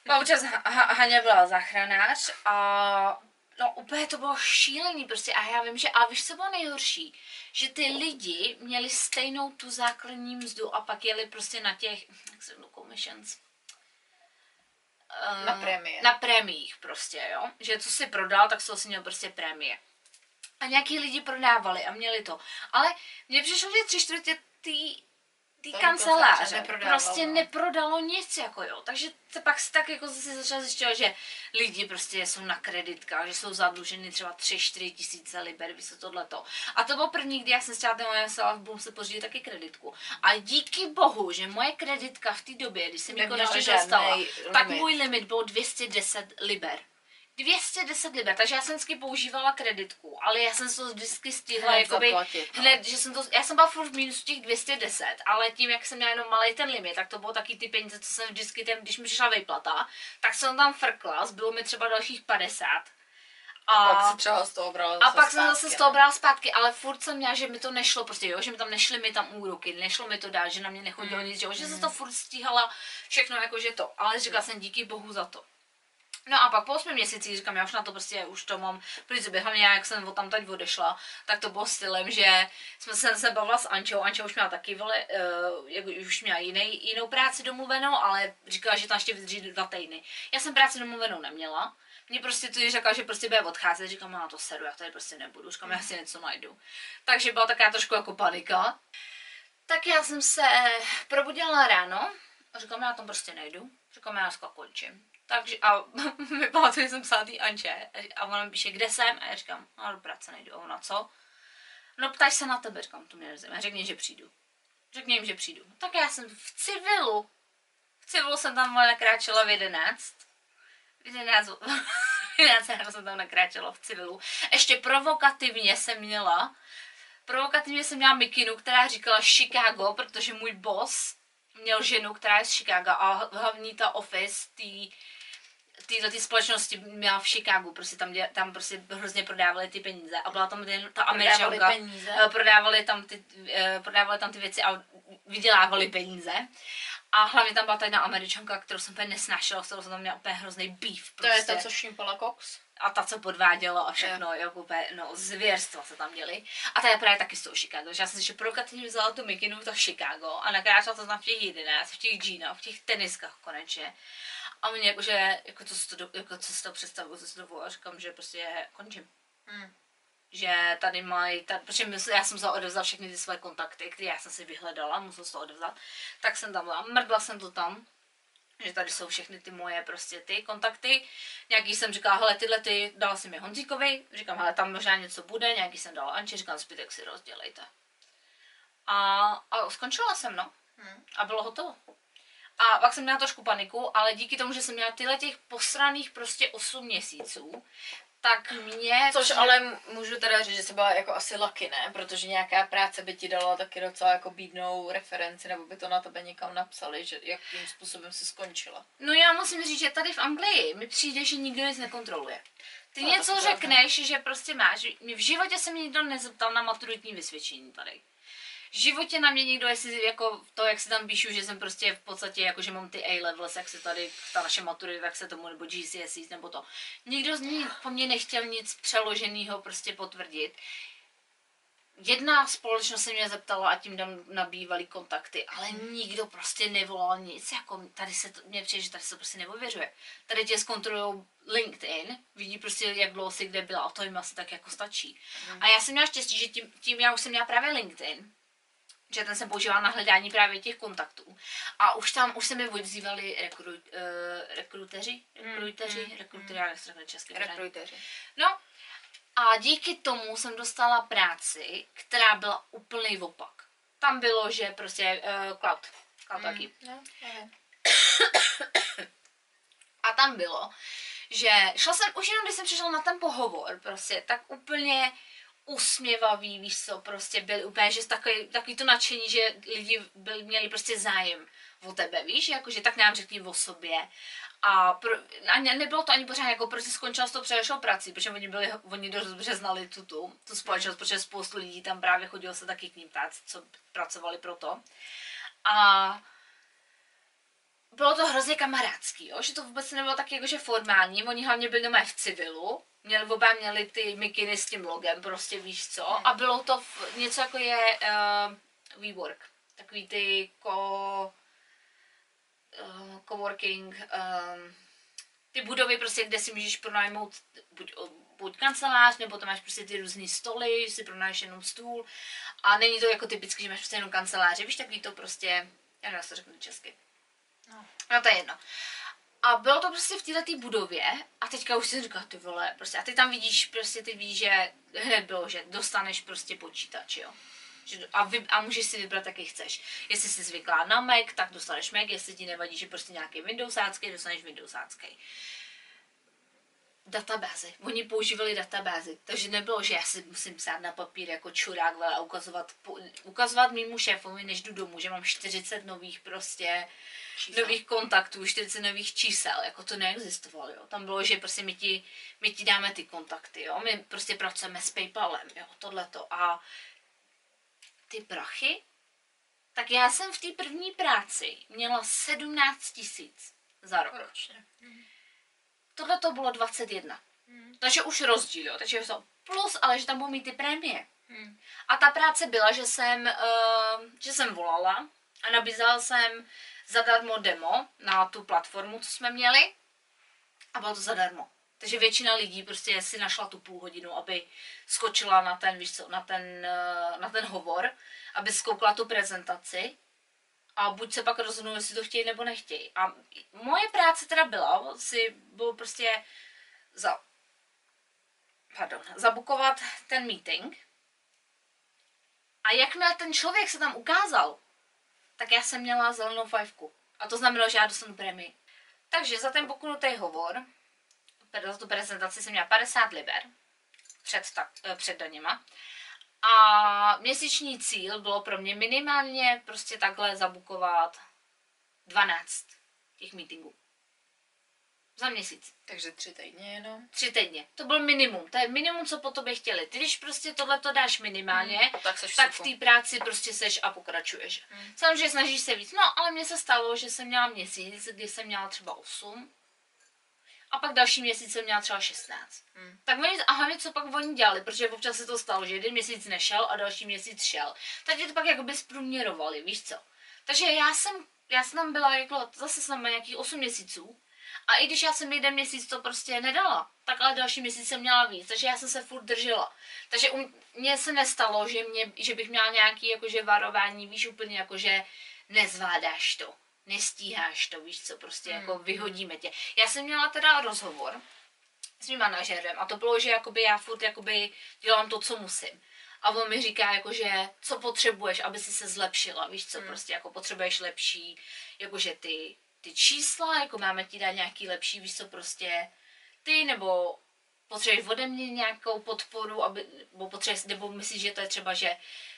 No, občas Haně byla záchranář a no úplně to bylo šílený prostě a já vím, že a víš, co bylo nejhorší? Že ty lidi měli stejnou tu základní mzdu a pak jeli prostě na těch, jak se jmenuji, commissions. Na prémie. Na prémiích prostě, jo. Že co si prodal, tak to si měl prostě prémie. A nějaký lidi prodávali a měli to. Ale mně přišlo, že tři čtvrtě ty té kanceláře prostě no. neprodalo nic, jako jo. Takže to pak se tak jako zase začal zjišťovat, že lidi prostě jsou na kreditkách, že jsou zadluženy třeba 3-4 tisíce liber, by se tohleto. A to bylo první, kdy já jsem s tělatem moje v Boom se pořídit taky kreditku. A díky bohu, že moje kreditka v té době, když jsem mi konečně dostala, tak můj limit byl 210 liber. 210 liber, takže já jsem vždycky používala kreditku, ale já jsem to vždycky stihla hned jakoby, zaplatit, no. hned, že jsem to, já jsem byla furt v mínusu těch 210, ale tím, jak jsem měla jenom malý ten limit, tak to bylo taky ty peníze, co jsem vždycky, ten, když mi přišla vyplata, tak jsem tam frkla, zbylo mi třeba dalších 50. A, a pak si třeba z toho brala A pak zpátky, jsem zase z toho brala zpátky, ale furt jsem měla, že mi to nešlo, prostě jo, že mi tam nešly mi tam úroky, nešlo mi to dát, že na mě nechodilo mm. nic, jo, že mm. jsem to furt stíhala všechno jakože to, ale říkala mm. jsem díky bohu za to. No a pak po 8 měsících říkám, já už na to prostě už to mám, protože během já, jak jsem tam teď odešla, tak to bylo stylem, že jsme se, se bavila s Ančou, Anča už měla taky, vole, uh, jak už měla jiný, jinou práci domluvenou, ale říkala, že tam ještě vydrží dva týdny. Já jsem práci domluvenou neměla, mě prostě to řekla, že prostě bude odcházet, říkám, na to sedu, já tady prostě nebudu, říkám, já si něco najdu. Takže byla taková trošku jako panika. Tak já jsem se probudila ráno říkám, já tam prostě nejdu. Říkám, já dneska končím. Takže a mi pamatuju, jsem psala tý Anče a ona mi píše, kde jsem? A já říkám, no do práce nejdu. A ona, co? No ptáš se na tebe, říkám, to mě nezajímá. Řekni, že přijdu. Řekni jim, že přijdu. Tak já jsem v civilu. V civilu jsem tam nakráčela v 11. V 11, 11 jsem tam nakráčela v civilu. Ještě provokativně jsem měla Provokativně jsem měla mikinu, která říkala Chicago, protože můj boss měl ženu, která je z Chicago a hlavní ta office tý, tyhle ty společnosti měla v Chicagu, prostě tam, děla, tam prostě hrozně prodávali ty peníze a byla tam jen ta Prodávali američanka, peníze? eh, prodávali tam, ty, eh, prodávali tam ty věci a vydělávali peníze. A hlavně tam byla ta jedna američanka, kterou jsem úplně nesnášela, kterou jsem tam měla úplně hrozný beef. To je Prostě. ta, co šímpala Cox? A ta, co podváděla a všechno, jako úplně, no, zvěrstva se tam děli. A ta je právě taky z toho Chicago. Takže já jsem si že provokativně vzala tu mikinu, to Chicago a nakráčela to tam v těch 11, v těch džínách, v těch teniskách konečně. A mě jakože, jako co si to, jako co si to představuju, co si to a říkám, že prostě končím. Hmm. Že tady mají, tady, protože mysl, já jsem za odevzal všechny ty své kontakty, které já jsem si vyhledala, musel jsem to odevzat, tak jsem tam byla, mrdla jsem to tam, že tady jsou všechny ty moje prostě ty kontakty. Nějaký jsem říkala, hele, tyhle ty, dala jsem je Honzíkovi, říkám, hele, tam možná něco bude, nějaký jsem dala Anči, říkám, zbytek si rozdělejte. A, a skončila jsem, no. Hmm. A bylo hotovo. A pak jsem měla trošku paniku, ale díky tomu, že jsem měla tyhle těch posraných prostě 8 měsíců, tak mě... Což ale můžu teda říct, že jsi byla jako asi lucky, ne? Protože nějaká práce by ti dala taky docela jako bídnou referenci, nebo by to na tebe někam napsali, že jakým způsobem jsi skončila. No já musím říct, že tady v Anglii mi přijde, že nikdo nic nekontroluje. Ty No, něco řekneš, že prostě máš. Mě v životě se mě nikdo nezeptal na maturitní vysvědčení tady. V životě na mě nikdo, jestli jako to, jak si tam píšu, že jsem prostě v podstatě, jako že mám ty A-levels, jak se tady, ta naše maturita, tak se tomu, nebo GCSEs, nebo to. Nikdo z ní po mně nechtěl nic přeloženého prostě potvrdit. Jedna společnost se mě zeptala a tím dám nabývalý kontakty, ale nikdo prostě nevolal nic, jako tady se to, mě přijde, že tady se to prostě neověřuje. Tady tě zkontrolují LinkedIn, vidí prostě, jak dlouho jsi kde byla a to jim asi tak jako stačí. A já jsem měla štěstí, že tím, tím já už jsem měla právě LinkedIn, že ten jsem používala na hledání právě těch kontaktů. A už tam, už se mi ozývali rekru, uh, rekruteři, rekruteři, mm, rekruteři, já nechci česky. Rekruteři. No a díky tomu jsem dostala práci, která byla úplný opak. Tam bylo, že prostě uh, cloud, cloud taky. No. A tam bylo, že šla jsem, už jenom když jsem přišla na ten pohovor, prostě, tak úplně usměvavý, víš co, prostě byli úplně, že takový, takový to nadšení, že lidi byli, měli prostě zájem o tebe, víš, jakože tak nám řekli o sobě. A, pro, a ne, nebylo to ani pořád jako prostě skončila s tou předešlou prací, protože oni byli, oni dost dobře znali tu, tu, tu společnost, protože spoustu lidí tam právě chodilo se taky k ním práci, co pracovali pro to. A bylo to hrozně kamarádský, jo? že to vůbec nebylo tak jakože formální, oni hlavně byli doma v civilu, měli, oba měli ty mikiny s tím logem, prostě víš co, a bylo to v, něco jako je uh, WeWork, takový ty ko, uh, coworking, um, ty budovy prostě, kde si můžeš pronajmout buď, buď kancelář, nebo tam máš prostě ty různé stoly, si pronáš jenom stůl a není to jako typicky, že máš prostě jenom kanceláře, víš, takový to prostě, já nevím, jak to řekne česky. No. No to je jedno. A bylo to prostě v této budově a teďka už si říká, ty vole, prostě a ty tam vidíš, prostě ty víš, že hned bylo, že dostaneš prostě počítač, jo. A, vy, a můžeš si vybrat, jaký chceš. Jestli jsi zvyklá na Mac, tak dostaneš Mac, jestli ti nevadí, že prostě nějaký Windowsácký, dostaneš Windowsácký. Databázy. Oni používali databázy, takže nebylo, že já si musím psát na papír jako čurák a ukazovat, ukazovat mýmu šéfovi, než jdu domů, že mám 40 nových prostě Čísel. Nových kontaktů, 40 nových čísel, jako to neexistovalo, jo. Tam bylo, že prostě my ti, my ti dáme ty kontakty, jo. My prostě pracujeme s Paypalem, jo, tohleto. A ty prachy, tak já jsem v té první práci měla 17 tisíc za rok. Ročně. Tohle to bylo 21. Takže už rozdíl, jo. Takže to plus, ale že tam budou mít ty prémie. Hmm. A ta práce byla, že jsem, uh, že jsem volala a nabízela jsem zadarmo demo na tu platformu, co jsme měli. A bylo to zadarmo. Takže většina lidí prostě si našla tu půl hodinu, aby skočila na ten, víš co, na ten, eh, na ten hovor, aby zkoukla tu prezentaci a buď se pak rozhodnou, jestli to chtějí nebo nechtějí. A moje práce teda byla, si byl prostě za, pardon, zabukovat ten meeting, a jakmile ten člověk se tam ukázal, tak já jsem měla zelenou fajfku. A to znamenalo, že já dostanu prémii. Takže za ten poknutý hovor, za tu prezentaci jsem měla 50 liber před, tak, eh, před daněma. A měsíční cíl bylo pro mě minimálně prostě takhle zabukovat 12 těch meetingů. Za měsíc. Takže tři týdně jenom. Tři týdně. To byl minimum. To je minimum, co po tobě chtěli. Ty, když prostě tohle to dáš minimálně, Mm, tak seš tak v té práci prostě seš a pokračuješ. Mm. Samozřejmě snažíš se víc. No, ale mně se stalo, že jsem měla měsíc, kdy jsem měla třeba 8. A pak další měsíc jsem měla třeba 16. Mm. Tak oni, a hlavně co pak oni dělali, protože občas se to stalo, že jeden měsíc nešel a další měsíc šel. Tak je to pak jakoby zprůměrovali, víš co. Takže já jsem, já jsem tam byla jako zase s námi nějakých 8 měsíců. A i když já jsem jeden měsíc to prostě nedala, tak ale další měsíc jsem měla víc, takže já jsem se furt držela. Takže u mě se nestalo, že, mě, že bych měla nějaký jakože varování, víš, úplně jakože nezvládáš to, nestíháš to, víš co, prostě Hmm. jako vyhodíme tě. Já jsem měla teda rozhovor s mým manažerem a to bylo, že jakoby já furt jakoby dělám to, co musím. A on mi říká, jakože, co potřebuješ, aby si se zlepšila, víš co, Hmm. prostě jako potřebuješ lepší, jakože ty, ty čísla, jako máme ti dát nějaký lepší, víš co, prostě ty, nebo potřebuješ ode mě nějakou podporu, aby, nebo, potřebuješ, nebo myslíš, že to je třeba, že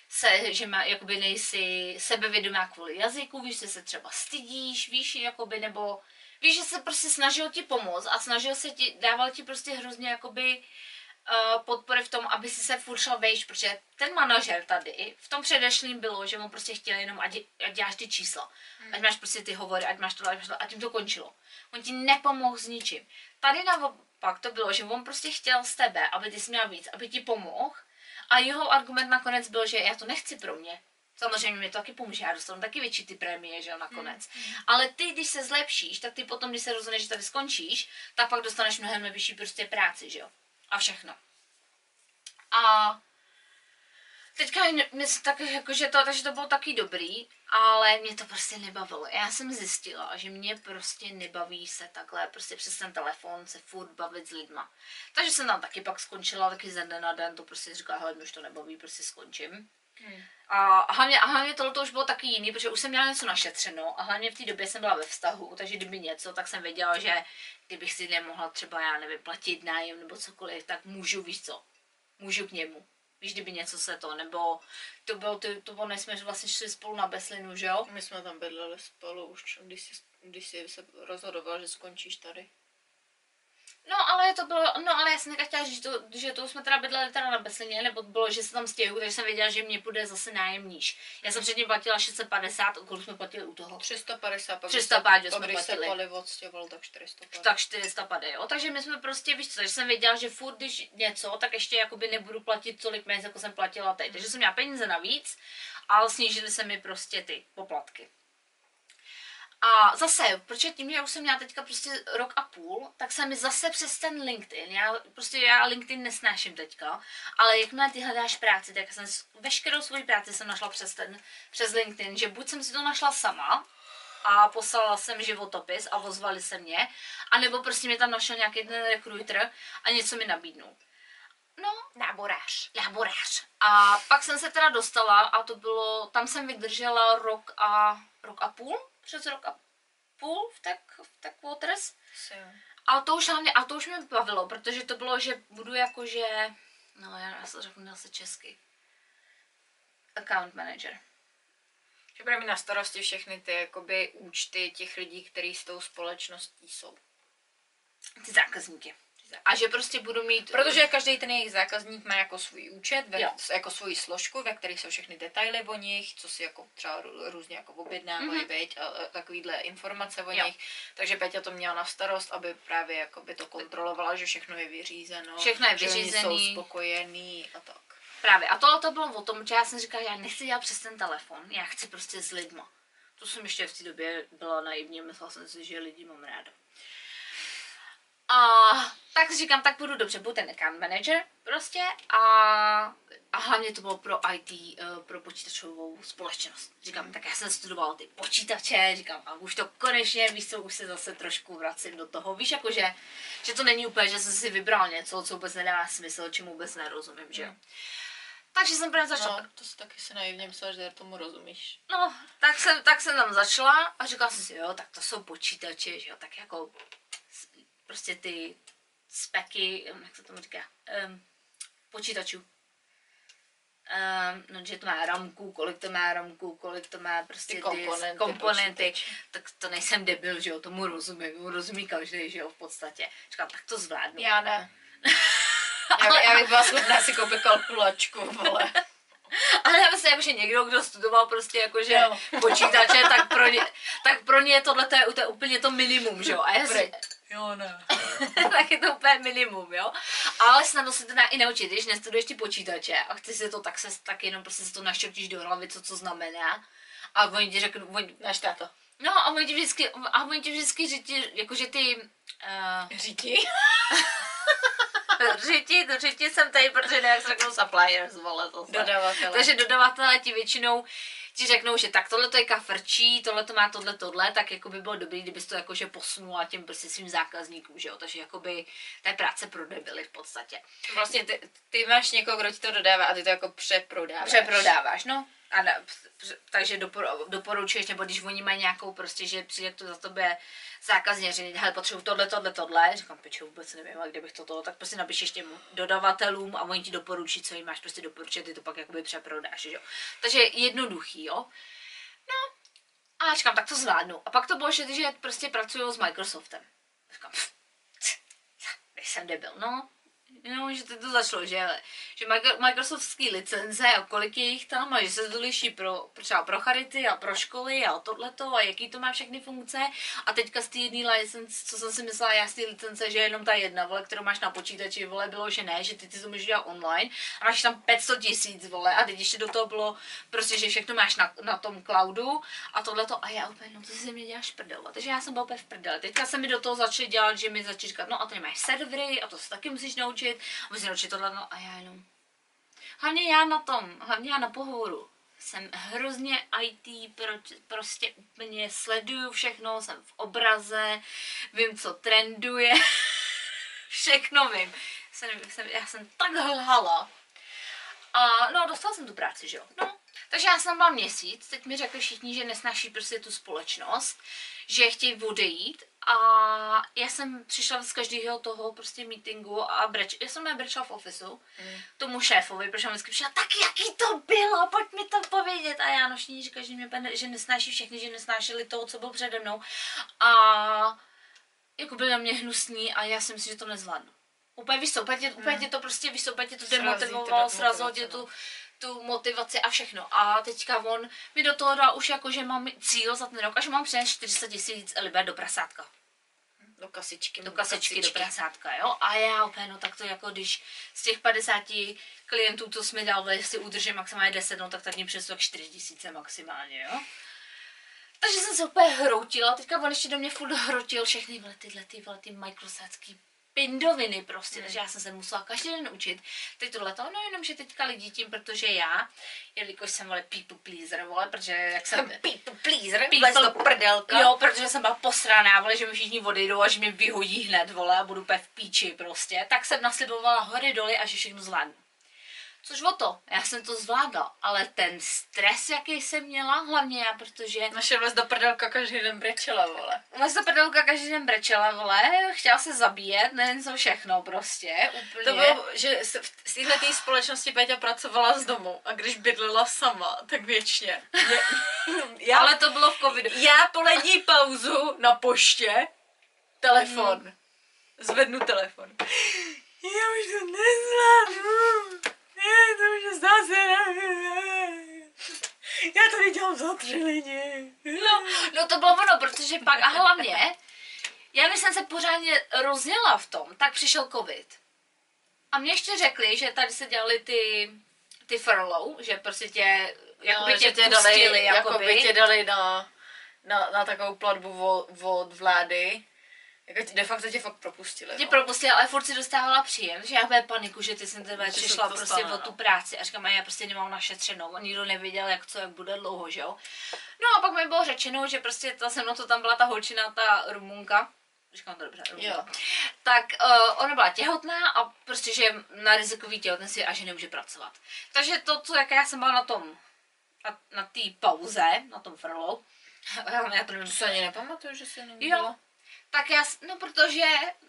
se, že má, jakoby nejsi sebevědomá kvůli jazyku, víš, že se třeba stydíš, víš, jakoby, nebo víš, že se prostě snažil ti pomoct a snažil se ti, dával ti prostě hrozně jakoby uh, podpory v tom, aby si se furt šel vejš, protože ten manažer tady, v tom předešlým bylo, že mu prostě chtěl jenom, ať, ať děláš ty čísla, hmm. ať máš prostě ty hovory, ať máš to, ať máš to, a tím to končilo. On ti nepomohl s ničím. Tady naopak to bylo, že on prostě chtěl z tebe, aby ty jsi měl víc, aby ti pomohl a jeho argument nakonec byl, že já to nechci pro mě. Samozřejmě mi to taky pomůže, já dostanu taky větší ty prémie, že jo, nakonec. Mm. Ale ty, když se zlepšíš, tak ty potom, když se rozhodneš, že tady skončíš, tak pak dostaneš mnohem vyšší prostě práci, že jo. A všechno. A teďka se tak, jako, že to, takže to bylo taky dobrý, ale mě to prostě nebavilo. Já jsem zjistila, že mě prostě nebaví se takhle prostě přes ten telefon se furt bavit s lidma. Takže jsem tam taky pak skončila, taky ze dne na den to prostě říkala, hele, už to nebaví, prostě skončím. Hmm. A hlavně, a hlavně tohle to už bylo taky jiný, protože už jsem měla něco našetřeno a hlavně v té době jsem byla ve vztahu, takže kdyby něco, tak jsem věděla, že kdybych si nemohla třeba, já nevím, platit nájem nebo cokoliv, tak můžu, víš co, můžu k němu. Víš, kdyby něco se to, nebo to bylo, to, to bylo, než jsme vlastně šli spolu na Beslinu, že jo? My jsme tam bydleli spolu už, když jsi, když jsi se rozhodoval, že skončíš tady. No, ale to bylo, no, ale já jsem chtěla říct, že to, že to jsme teda bydleli teda na Beslině, nebo bylo, že se tam stěhuju, takže jsem věděla, že mě půjde zase nájem níž. Já jsem předtím platila 650, a kolik jsme platili u toho? 350, pak 350 když se, jsme když se platili. palivo odstěhoval, tak 450. tak 400 pade, jo. Takže my jsme prostě, víš co, takže jsem věděla, že furt, když něco, tak ještě jakoby nebudu platit tolik peněz, jako jsem platila teď. Takže jsem měla peníze navíc, ale snížily se mi prostě ty poplatky. A zase, protože tím, že už jsem měla teďka prostě rok a půl, tak se mi zase přes ten LinkedIn, já prostě já LinkedIn nesnáším teďka, ale jakmile ty hledáš práci, tak jsem veškerou svoji práci jsem našla přes ten, přes LinkedIn, že buď jsem si to našla sama, a poslala jsem životopis a ozvali se mě, anebo prostě mě tam našel nějaký ten rekruter a něco mi nabídnul. No, Náborář. laborář. A pak jsem se teda dostala a to bylo, tam jsem vydržela rok a, rok a půl, přes rok a půl v Tech, v tech Waters. A to už hlavně, a to už mě bavilo, protože to bylo, že budu jakože, no já se řeknu zase česky, account manager. Že bude mít na starosti všechny ty jakoby účty těch lidí, kteří s tou společností jsou. Ty zákazníky. A že prostě budu mít... Protože každý ten jejich zákazník má jako svůj účet, ve, Jo. jako svoji složku, ve které jsou všechny detaily o nich, co si jako třeba rů- různě jako objednávají, Mhm. mm-hmm. a, a takovýhle informace o Jo. nich. Takže Peťa to měla na starost, aby právě jako by to kontrolovala, že všechno je vyřízeno, Všechno je vyřízený. jsou spokojení a tak. Právě. A tohle to bylo o tom, že já jsem říkala, já nechci dělat přes ten telefon, já chci prostě s lidma. To jsem ještě v té době byla naivní, myslela jsem si, že lidi mám ráda. A tak si říkám, tak budu dobře, budu ten account manager prostě a, a hlavně to bylo pro IT, eh, pro počítačovou společnost. Říkám, tak já jsem studovala ty počítače, říkám, a už to konečně, víš co, už se zase trošku vracím do toho, víš, jakože, že to není úplně, že jsem si vybral něco, co vůbec nedává smysl, čemu vůbec nerozumím, že jo. Takže jsem právě začala, No, to si taky si naivně myslela, že tomu rozumíš. No, tak jsem, tak jsem tam začala a říkala jsem si, jo, tak to jsou počítače, že jo, tak jako prostě ty speky, jak se tomu říká, um, počítačů. Um, no, že to má ramku, kolik to má ramku, kolik to má prostě Ty ty komponenty, komponenty počítač. tak to nejsem debil, že jo, tomu rozumím, rozumí každý, že jo, v podstatě. Říkám, tak to zvládnu. Já ne. Já, by- já bych byla schopná si koupit kalkulačku, vole. Ale já myslím, že někdo, kdo studoval prostě jakože počítače, tak pro ně, tak pro ně tohle to je, to je úplně to minimum, že jo. A já si. Jo, ne. tak je to úplně minimum, jo. Ale snadno se to dá i naučit, když nestuduješ ty počítače a chceš si to, tak se tak jenom prostě se to naštěptíš do hlavy, co co znamená. A oni ti řeknou, oni, Náš táto. no a oni ti vždycky, a oni ti vždycky říci, jakože ty, uh, Říti? řiti, to řiti jsem tady, protože nevím, jak se řeknou suppliers, vole, to se. Dodavatele. Takže dodavatelé ti většinou ti řeknou, že tak tohle to je kafrčí, tohle to má tohle tohle, tak jako by bylo dobrý, kdybys to jakože posunula těm prostě svým zákazníkům, že jo, takže jakoby to je práce pro debily v podstatě. Vlastně ty, ty máš někoho, kdo ti to dodává a ty to jako přeprodáváš. Přeprodáváš, no. A ne, takže dopor, doporučuješ, nebo když oni mají nějakou prostě, že přijde to za tebe zákazně, že hele, potřebuji tohle, tohle, tohle, říkám, piče, vůbec nevím, a kdybych to toho, tak prostě napišeš těm dodavatelům a oni ti doporučí, co jim máš prostě doporučit, ty to pak jakoby přeprodáš, že jo. Takže jednoduchý, jo. No, a říkám, tak to zvládnu. A pak to bylo, že, že prostě pracuju s Microsoftem. Říkám, pff, nejsem debil, no. No, že to, to začalo, že, že Micro- Microsoftský licence a kolik je jich tam a že se to liší pro, třeba pro charity a pro školy a tohleto a jaký to má všechny funkce. A teďka z té jedné licence, co jsem si myslela já z té licence, že je jenom ta jedna, vole, kterou máš na počítači, vole, bylo, že ne, že ty, ty to můžeš dělat online a máš tam 500 tisíc, vole, a teď ještě do toho bylo prostě, že všechno máš na, na tom cloudu a tohleto. A já úplně, no to si mě děláš prdel, takže já jsem byla úplně v prdeli. Teďka se mi do toho začali dělat, že mi začali říkat, no a tady máš servery a to se taky musíš naučit, naučit tohle, no a já jenom, hlavně já na tom, hlavně já na pohovoru, jsem hrozně IT, pro, prostě úplně sleduju všechno, jsem v obraze, vím, co trenduje, všechno vím. Jsem, jsem, já jsem tak lhala. A no, dostala jsem tu práci, že jo. No, takže já jsem tam byla měsíc, teď mi řekli všichni, že nesnáší prostě tu společnost, že chtějí odejít a já jsem přišla z každého toho prostě meetingu a breč, já jsem nebrečela v ofisu Mm. tomu šéfovi, protože on vždycky přišla, tak jaký to bylo, pojď mi to povědět. A já nošní říká, že, mě, že nesnáší všechny, že nesnášeli toho, co byl přede mnou. A jako byli na mě hnusní a já si myslím, že to nezvládnu. Úplně co, úplně, tě to prostě, víš co, úplně tě to demotivovalo, srazilo tě tu, tu motivaci a všechno. A teďka on mi do toho dal už jako, že mám cíl za ten rok a že mám přinést 400 tisíc liber do prasátka Do kasičky. do kasečky, do prasátka, jo. A já úplně, no tak to jako když z těch 50 klientů, co jsme dali, si udržím maximálně 10, no tak tak mě přesu tak 4 tisíce maximálně, jo. Takže jsem se úplně hroutila, teďka on ještě do mě furt hrotil všechny vole, tyhle ty, vole, ty microsácký pindoviny prostě, takže já jsem se musela každý den učit. Teď tohle to, no jenom, že teďka lidi tím, protože já, jelikož jsem vole people pleaser, vole, protože jak jsem... People pleaser, People- do prdelka. Jo, protože jsem byla posraná, vole, že mi všichni odejdou a že mě vyhodí hned, vole, a budu úplně v píči prostě. Tak jsem naslibovala hory doly a že všechno zvládnu. Což o to, já jsem to zvládla, ale ten stres, jaký jsem měla, hlavně já, protože Naše vlez do prdelka každý den brečela, vole. Moje se prdelka každý den brečela, vole, chtěla se zabíjet, nevím co všechno prostě, úplně. To bylo, že v této společnosti Péťa pracovala z domu a když bydlela sama, tak věčně. Já, Ale to bylo v covidu. já polední pauzu na poště, telefon. Zvednu telefon. Já už to nezvládnu. Je, to už je zase Já tady dělám za tři lidi. No, no to bylo ono, protože pak a hlavně, já když jsem se pořádně rozjela v tom, tak přišel covid. A mě ještě řekli, že tady se dělali ty, ty furlough, že prostě tě, jakoby No, tě, že tě pustili, dali, jakoby. jakoby tě dali na, na, na takovou platbu od, od vlády. Jako de facto tě fakt propustili. Tě no. propustila, ale furt si dostávala příjem, že já byla paniku, že ty jsem tebe přišla prostě stane, o no. tu práci a říkám, a já prostě nemám našetřenou a nikdo nevěděl, jak co, jak bude dlouho, že jo. No a pak mi bylo řečeno, že prostě ta se mnou to tam byla ta holčina, ta Rumunka, říkám to dobře, Rumunka. Jo. tak uh, ona byla těhotná a prostě, že na rizikový těhotenství a že nemůže pracovat. Takže to, co, jak já jsem byla na tom, na, na té pauze, na tom furlough, já to nevím, To se ani nepamatuju, že se Jo. Tak já, no protože,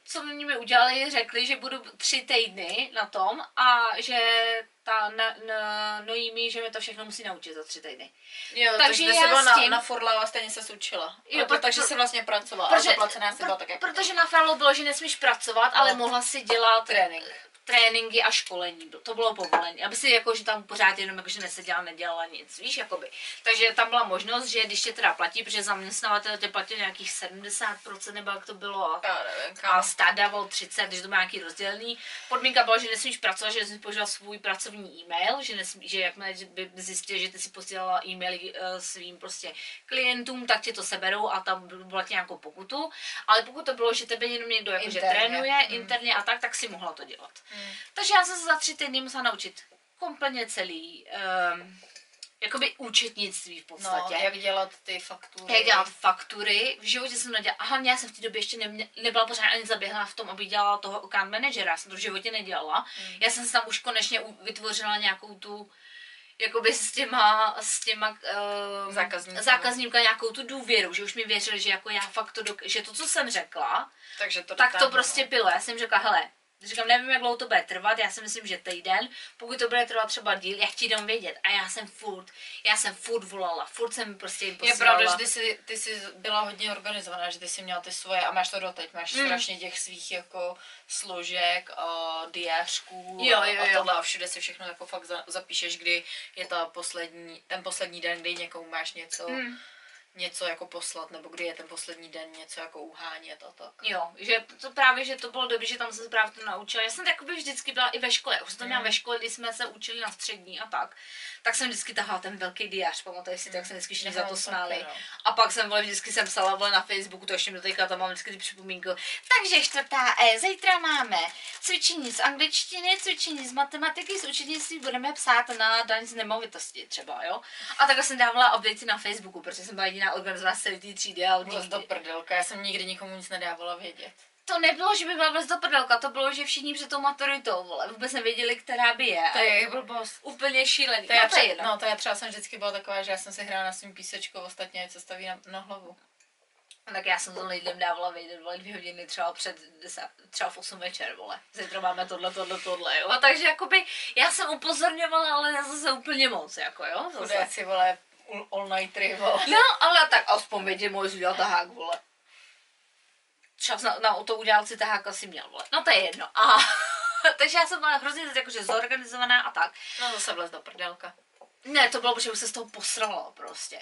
co oni mi udělali, řekli, že budu tři týdny na tom a že ta na, na, Noými, že mi to všechno musí naučit za tři týdny. Jo, Takže já jsi byla na, tím- na Forla a stejně se učila. Jo, Jo, pro- takže pro- jsi vlastně pracovala, ale Protože, zaplacená jsi byla tak jako protože na Farlo bylo, že nesmíš pracovat, ale No. mohla si dělat trénink. Tréninky a školení. To bylo povolené. Aby si jako, že tam pořád jenom jako, že neseděla, nedělala nic, víš, jakoby. Takže tam byla možnost, že když tě teda platí, protože zaměstnavatel tě platil nějakých 70% nebo jak to bylo a Já nevím, a kam. stát dával 30, když to má nějaký rozdělený. Podmínka byla, že nesmíš pracovat, že nesmíš používat svůj pracovní e-mail, že, nesmí, že jakmile by zjistil, že ty si posílala e-maily uh, svým prostě klientům, tak tě to seberou a tam byla tě nějakou pokutu. Ale pokud to bylo, že tebe jenom někdo jako, že Interně. trénuje Hmm. interně a tak, tak si mohla to dělat. Hmm. Takže já jsem se za tři týdny musela naučit kompletně celý, um, jakoby účetnictví v podstatě. No, jak dělat ty faktury. Jak dělat faktury, v životě jsem nedělala, a hlavně já jsem v té době ještě nemě, nebyla pořád ani zaběhla v tom, aby dělala toho account managera, já jsem to v životě nedělala. Mm. Já jsem si tam už konečně vytvořila nějakou tu, jakoby s těma, s těma uh, Zákazníkama. zákazníka nějakou tu důvěru, že už mi věřili, že jako já fakt to, dok- že to, co jsem řekla, Takže to tak to prostě no. bylo. Já jsem řekla, hele, říkám, nevím, jak dlouho to bude trvat, já si myslím, že týden, pokud to bude trvat třeba díl, já chci dám vědět. A já jsem furt, já jsem furt volala, furt jsem prostě jim Je posílala. pravda, že ty jsi, ty jsi byla hodně organizovaná, že ty jsi měla ty svoje a máš to doteď, máš Mm. strašně těch svých jako složek a diářků Jo, a, jo, a jo. tohle a všude si všechno jako fakt za, zapíšeš, kdy je ta poslední, ten poslední den, kdy někomu máš něco, Mm. Něco jako poslat, nebo kdy je ten poslední den něco jako uhánět a tak. Jo, že to právě, že to bylo dobré, že tam jsem se právě to naučila. Já jsem takový vždycky byla i ve škole. Už jsem to měla Mm. ve škole, když jsme se učili na střední a tak. Tak jsem vždycky tahala ten velký diář, pamatuješ si, tak jsem vždycky všichni za to smáli. no. A pak jsem vole, vždycky jsem psala vole na Facebooku, to ještě mi teďka tam mám vždycky ty připomínky. Takže čtvrtá E, zítra máme cvičení z angličtiny, cvičení z matematiky, z učitnictví budeme psát na daň z nemovitosti třeba, jo. A takhle jsem dávala updaty na Facebooku, protože jsem byla jediná organizovaná z celé té třídy a od Vůbec nich- do prdelka, já jsem nikdy nikomu nic nedávala vědět. to nebylo, že by byla vůbec do prdelka, to bylo, že všichni před tou maturitou, vole, vůbec nevěděli, která by je. To je blbost. úplně šílený. To já, no, to je třeba, no, to já třeba jsem vždycky byla taková, že já jsem si hrála na svým písečku, ostatně ať se staví na, na hlavu. Tak já jsem to lidem dávala vědět, vole, dvě hodiny třeba před deset, třeba v 8 večer, vole. Zítra máme tohle, tohle, tohle, jo. A takže jakoby, já jsem upozorňovala, ale zase úplně moc, jako jo. Zase. Chudáci, vole, all- all nightry, vole. No, ale tak aspoň vědě můj udělat tahák, vole. Čas na, na to udělat si tahák asi měl, vole. No to je jedno. A, takže já jsem byla hrozně jakože zorganizovaná a tak. No zase vlez do prdelka. Ne, to bylo, protože už se z toho posrala prostě.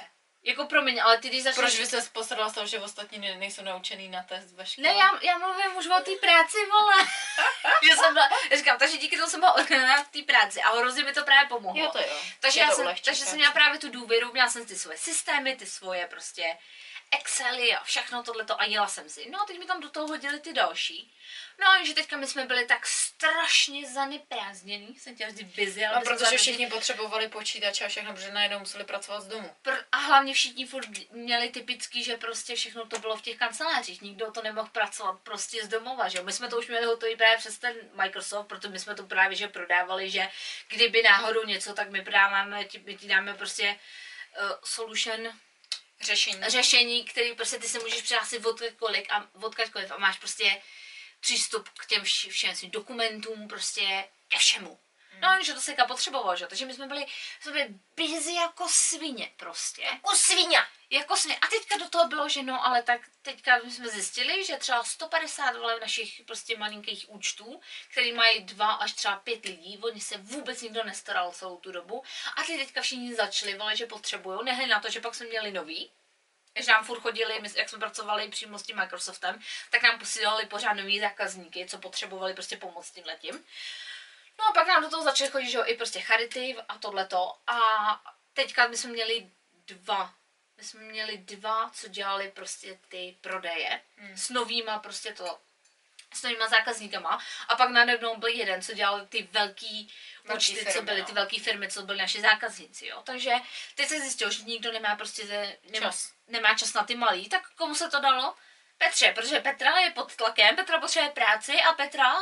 Jako promiň, ale ty když začneš... Proč bys se postarala z toho, že ostatní ne- nejsou naučený na test ve škole? Ne, já, já mluvím už o té práci, vole. že jsem byla, já říkám, takže díky tomu jsem byla organizovaná v té práci a hrozně mi to právě pomohlo. Jo, to jo. Takže, Je já to jsem, ulehčí takže jsem měla právě tu důvěru, měla jsem ty svoje systémy, ty svoje prostě Excely a všechno tohleto a jela jsem si. No a teď mi tam do toho hodili ty další. No a jenže teďka my jsme byli tak strašně zaneprázdnění, jsem chtěla vždy busy, ale No, protože byli- všichni potřebovali počítače a všechno, protože najednou museli pracovat z domu. Pr- a hlavně všichni furt měli typický, že prostě všechno to bylo v těch kancelářích. Nikdo to nemohl pracovat prostě z domova, že jo. My jsme to už měli hotový právě přes ten Microsoft, proto my jsme to právě že prodávali, že kdyby náhodou něco, tak my prodáváme, my ti dáme prostě uh, solution Řešení. řešení, který prostě ty se můžeš přihlásit odkudkoliv a, odkudkoliv a máš prostě přístup k těm vš- všem svým dokumentům, prostě ke všemu. No, že to se potřeboval, že? Takže my jsme byli, jsme byli busy jako svině prostě. Jako svině. Jako svině. A teďka do toho bylo, že no, ale tak teďka my jsme zjistili, že třeba 150 vole našich prostě malinkých účtů, který mají dva až třeba pět lidí, oni se vůbec nikdo nestaral celou tu dobu. A ty teďka všichni začali, vole, že potřebují, nehledě na to, že pak jsme měli nový, že nám furt chodili, my, jak jsme pracovali přímo s tím Microsoftem, tak nám posílali pořád nový zákazníky, co potřebovali prostě pomoct tím letím. No a pak nám do toho začaly chodit, že jo, i prostě charity a tohleto. A teďka my jsme měli dva, my jsme měli dva, co dělali prostě ty prodeje Hmm. s novýma prostě to, s novýma zákazníkama. A pak najednou byl jeden, co dělal ty velký Velký účty, co firmy, byly, no. ty velké firmy, co byly naši zákazníci, jo. Takže teď se zjistilo, že nikdo nemá prostě ze, nemá, Čas. nemá čas na ty malý, tak komu se to dalo? Petře, protože Petra je pod tlakem, Petra potřebuje práci a Petra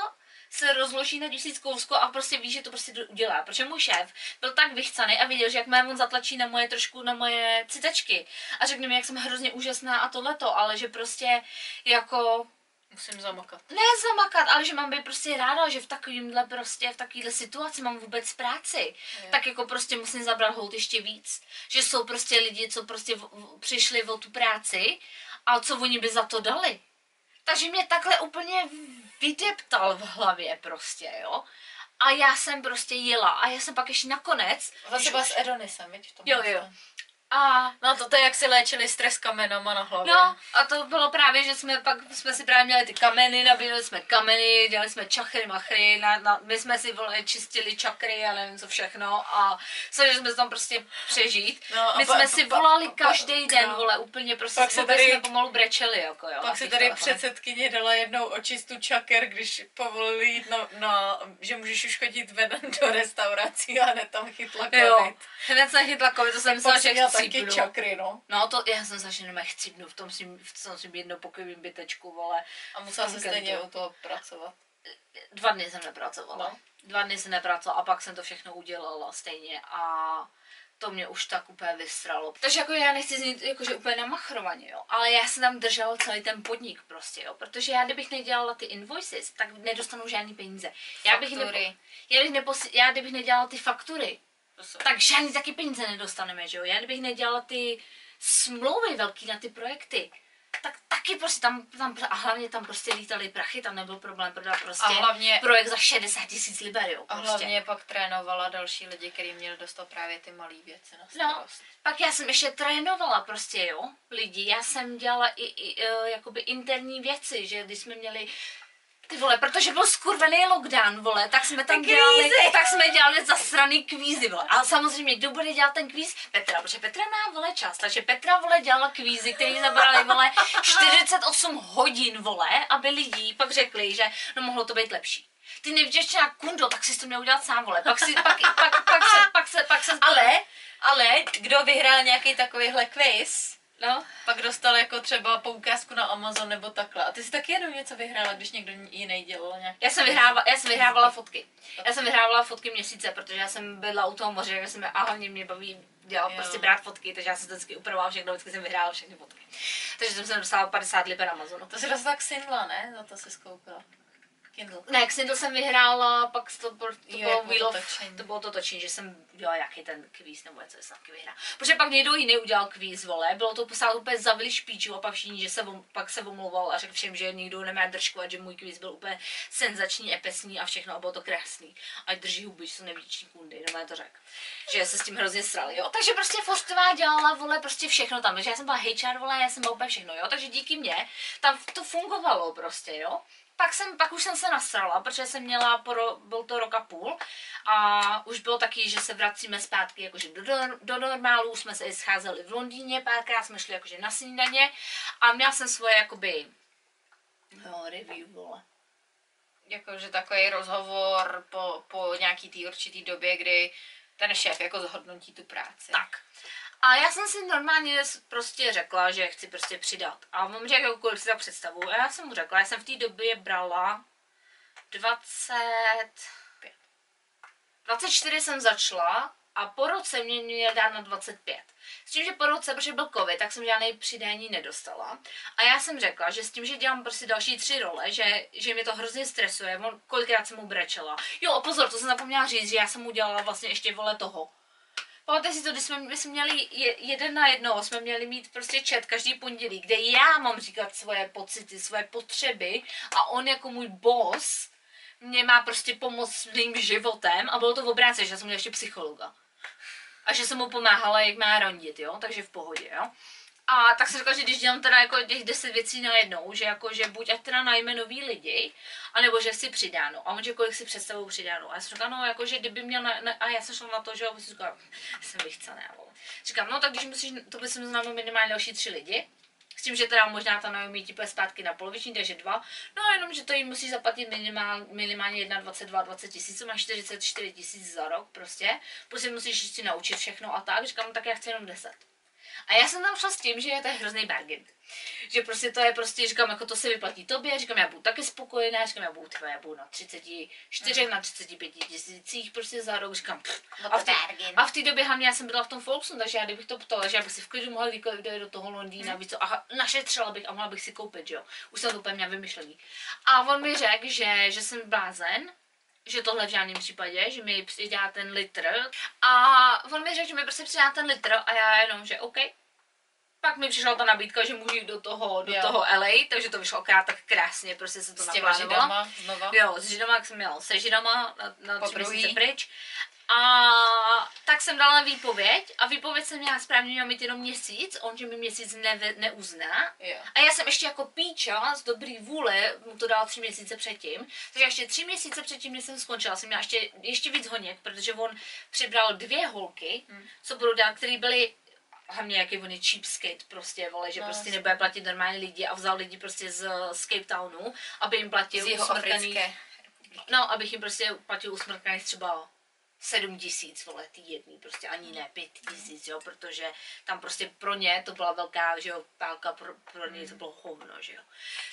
se rozloží na tisíckovskou a prostě ví, že to prostě udělá. Protože můj šéf byl tak vychcaný a viděl, že jak mě on zatlačí na moje trošku, na moje citačky a řekne mi, jak jsem hrozně úžasná a tohleto, ale že prostě jako Musím zamakat. ne zamakat, ale že mám být prostě ráda, že v takovýmhle prostě, v takovýhle situaci mám vůbec práci. Jo. Tak jako prostě musím zabrat hold ještě víc. Že jsou prostě lidi, co prostě v, v, přišli o tu práci a co oni by za to dali. Takže mě takhle úplně vydeptal v hlavě prostě, jo. A já jsem prostě jela a já jsem pak ještě nakonec... Zase byla s Edonisem, viď? v tom Jo, jo. A No to je, jak si léčili stres kamenama na hlavě. No, a to bylo právě, že jsme pak jsme si právě měli ty kameny, nabíjeli jsme kameny, dělali jsme čachry, machry, na, na, my jsme si vole, čistili čakry a nevím co všechno a snažili jsme se tam prostě přežít. No, my pa- jsme si volali každý den, no. vole, úplně prostě Pak se tady- jsme pomalu brečeli, jako jo. Pak těch tady telefonech. předsedkyně dala jednou očistu čaker, když povolili jít na, na, že můžeš už chodit ven do restaurací a hned tam chytla Jo, covid. hned jsem chytla covid, to jsem myslela, že měla taky čakry, no. No to, já jsem začala jenom chcípnu v tom svým, v tom svým jednopokojovým bytečku, vole. A musela se stejně u toho pracovat. Dva dny jsem nepracovala. No. Dva dny jsem nepracovala a pak jsem to všechno udělala stejně a to mě už tak úplně vystralo. Takže jako já nechci znít jakože úplně namachrovaně, jo, ale já jsem tam držela celý ten podnik prostě, jo, protože já kdybych nedělala ty invoices, tak nedostanu žádný peníze. Já bych, Faktury. nepo, já, bych neposi, já kdybych nedělala ty faktury, Tak žádný taky peníze nedostaneme, že jo. Já kdybych nedělala ty smlouvy velký na ty projekty, tak taky prostě tam, tam a hlavně tam prostě lítaly prachy, tam nebyl problém prodat prostě A hlavně- projekt za 60 tisíc liber, jo, A prostě. hlavně pak trénovala další lidi, kteří měli dostat právě ty malé věci na No, starost. pak já jsem ještě trénovala prostě, jo, lidi. Já jsem dělala i, i uh, jakoby interní věci, že když jsme měli ty vole, protože byl skurvený lockdown, vole, tak jsme tam Ty dělali, kvízy. tak jsme dělali zasraný kvízy, vole. A samozřejmě, kdo bude dělat ten kvíz? Petra, protože Petra má, vole, čas, takže Petra, vole, dělala kvízy, který zabrali, vole, 48 hodin, vole, aby lidi pak řekli, že no mohlo to být lepší. Ty nevděčná kundo, tak si to měl udělat sám, vole. Pak si, pak, pak, pak, se, pak se, pak se, Ale, ale, kdo vyhrál nějaký takovýhle quiz, no, pak dostal jako třeba poukázku na Amazon nebo takhle. A ty jsi taky jednou něco vyhrála, když někdo jiný dělal nějaký Já jsem, vyhrávala, já jsem vyhrávala fotky. Já jsem vyhrávala fotky měsíce, protože já jsem byla u toho moře, já jsem a hlavně mě baví dělat, Jo. prostě brát fotky, takže já jsem to vždycky upravovala všechno, vždycky jsem vyhrála všechny fotky. Takže jsem se dostala 50 liber Amazonu. To si dostala tak Sindla, ne? Za to si skoupila. Kindle. Ne, Kindle jsem vyhrála, pak to, bylo- to Jo, bylo Wheel to of, to bylo to točení, že jsem udělala jaký ten kvíz nebo něco, jsem taky vyhrál. Protože pak někdo jiný udělal kvíz, vole, bylo to posávat úplně zavili špíču a pak všichni, že se vom, pak se omlouval a řekl všem, že nikdo nemá držku a že můj kvíz byl úplně senzační, epesní a všechno a bylo to krásný. A drží huby, že jsou nevděční kundy, no to řekl. Že se s tím hrozně srali, jo. Takže prostě Forstová dělala, vole, prostě všechno tam, že já jsem byla HR, vole, já jsem byla úplně všechno, jo. Takže díky mně tam to fungovalo prostě, jo pak, jsem, pak už jsem se nasrala, protože jsem měla, po, ro- byl to rok a půl a už bylo taky, že se vracíme zpátky jakože do, do, do normálu, už jsme se i scházeli v Londýně, párkrát jsme šli jakože na snídaně a měla jsem svoje jakoby jo, review, vole. Jakože takový rozhovor po, po nějaký té určitý době, kdy ten šéf jako zhodnotí tu práci. Tak. A já jsem si normálně prostě řekla, že chci prostě přidat. A on mi řekl, jako, kolik si tak představu. A já jsem mu řekla, já jsem v té době brala 25. 24 jsem začala a po roce mě měl dát na 25. S tím, že po roce, protože byl covid, tak jsem žádný přidání nedostala. A já jsem řekla, že s tím, že dělám prostě další tři role, že, že mě to hrozně stresuje, kolikrát jsem mu brečela. Jo, pozor, to jsem zapomněla říct, že já jsem mu dělala vlastně ještě vole toho. Pamatujte si to, když jsme, my jsme měli je, jeden na jednoho, jsme měli mít prostě chat každý pondělí, kde já mám říkat svoje pocity, svoje potřeby a on jako můj boss mě má prostě pomoct s mým životem a bylo to v obráce, že já jsem měla ještě psychologa. A že jsem mu pomáhala, jak má rondit, jo, takže v pohodě, jo. A tak jsem řekla, že když dělám teda jako těch deset věcí najednou, že jako, že buď ať teda najme nový lidi, anebo že si přidáno. A on, že kolik si představují přidáno. A já jsem říkala, no jako, že kdyby měl, na, na, a já jsem šla na to, že jo, říkala, jsem vychcená, vole. Říkám, no tak když musíš, to by jsem znamenalo minimálně další tři lidi. S tím, že teda možná ta Naomi ti půjde zpátky na poloviční, takže dva. No a jenom, že to jim musí zaplatit minimál, minimálně 21, 20 tisíc, máš 44 tisíc za rok prostě. Si musíš ještě naučit všechno a tak. Říkám, no, tak já chci jenom 10. A já jsem tam šla s tím, že je to je hrozný bargain. Že prostě to je prostě, říkám, jako to se vyplatí tobě, říkám, já budu taky spokojená, říkám, já budu, tyhle, já budu na 34, mm. na 35 tisících prostě za rok, říkám, pff, a, v té, a v té době hlavně já jsem byla v tom Volkswagen, takže já kdybych to ptala, že já bych si v klidu mohla vykolit do toho Londýna, mm. víc co, a našetřila bych a mohla bych si koupit, že jo. Už jsem to úplně měla vymyšlený. A on mi řekl, že, že jsem blázen, že tohle v žádném případě, že mi přidá ten litr. A on mi řekl, že mi prostě přidá ten litr a já jenom, že OK. Pak mi přišla ta nabídka, že můžu jít do toho, do Jo. toho LA, takže to vyšlo krát tak krásně, prostě se to S těma naplánovalo. židama znova. Jo, s židama jak jsem měla se židama na, na tři měsíce pryč. A tak jsem dala výpověď a výpověď jsem měla správně měla mít jenom měsíc, on že mi měsíc ne, neuzná. Jo. A já jsem ještě jako píča z dobrý vůle mu to dala tři měsíce předtím. Takže ještě tři měsíce předtím, než jsem skončila, jsem měla ještě, ještě víc honěk, protože on přibral dvě holky, Hmm. co budou dát, který byly hlavně jaký on je cheapskate prostě, vole, že No, prostě nebude platit normální lidi a vzal lidi prostě z, z Cape Townu, aby jim platil Z jeho usmrkaných-. No, abych jim prostě platil usmrkaných třeba 7 tisíc, vole, jedný, prostě ani ne 5 tisíc, jo, protože tam prostě pro ně to byla velká, že jo, pálka, pro, pro ně to bylo hovno, že jo.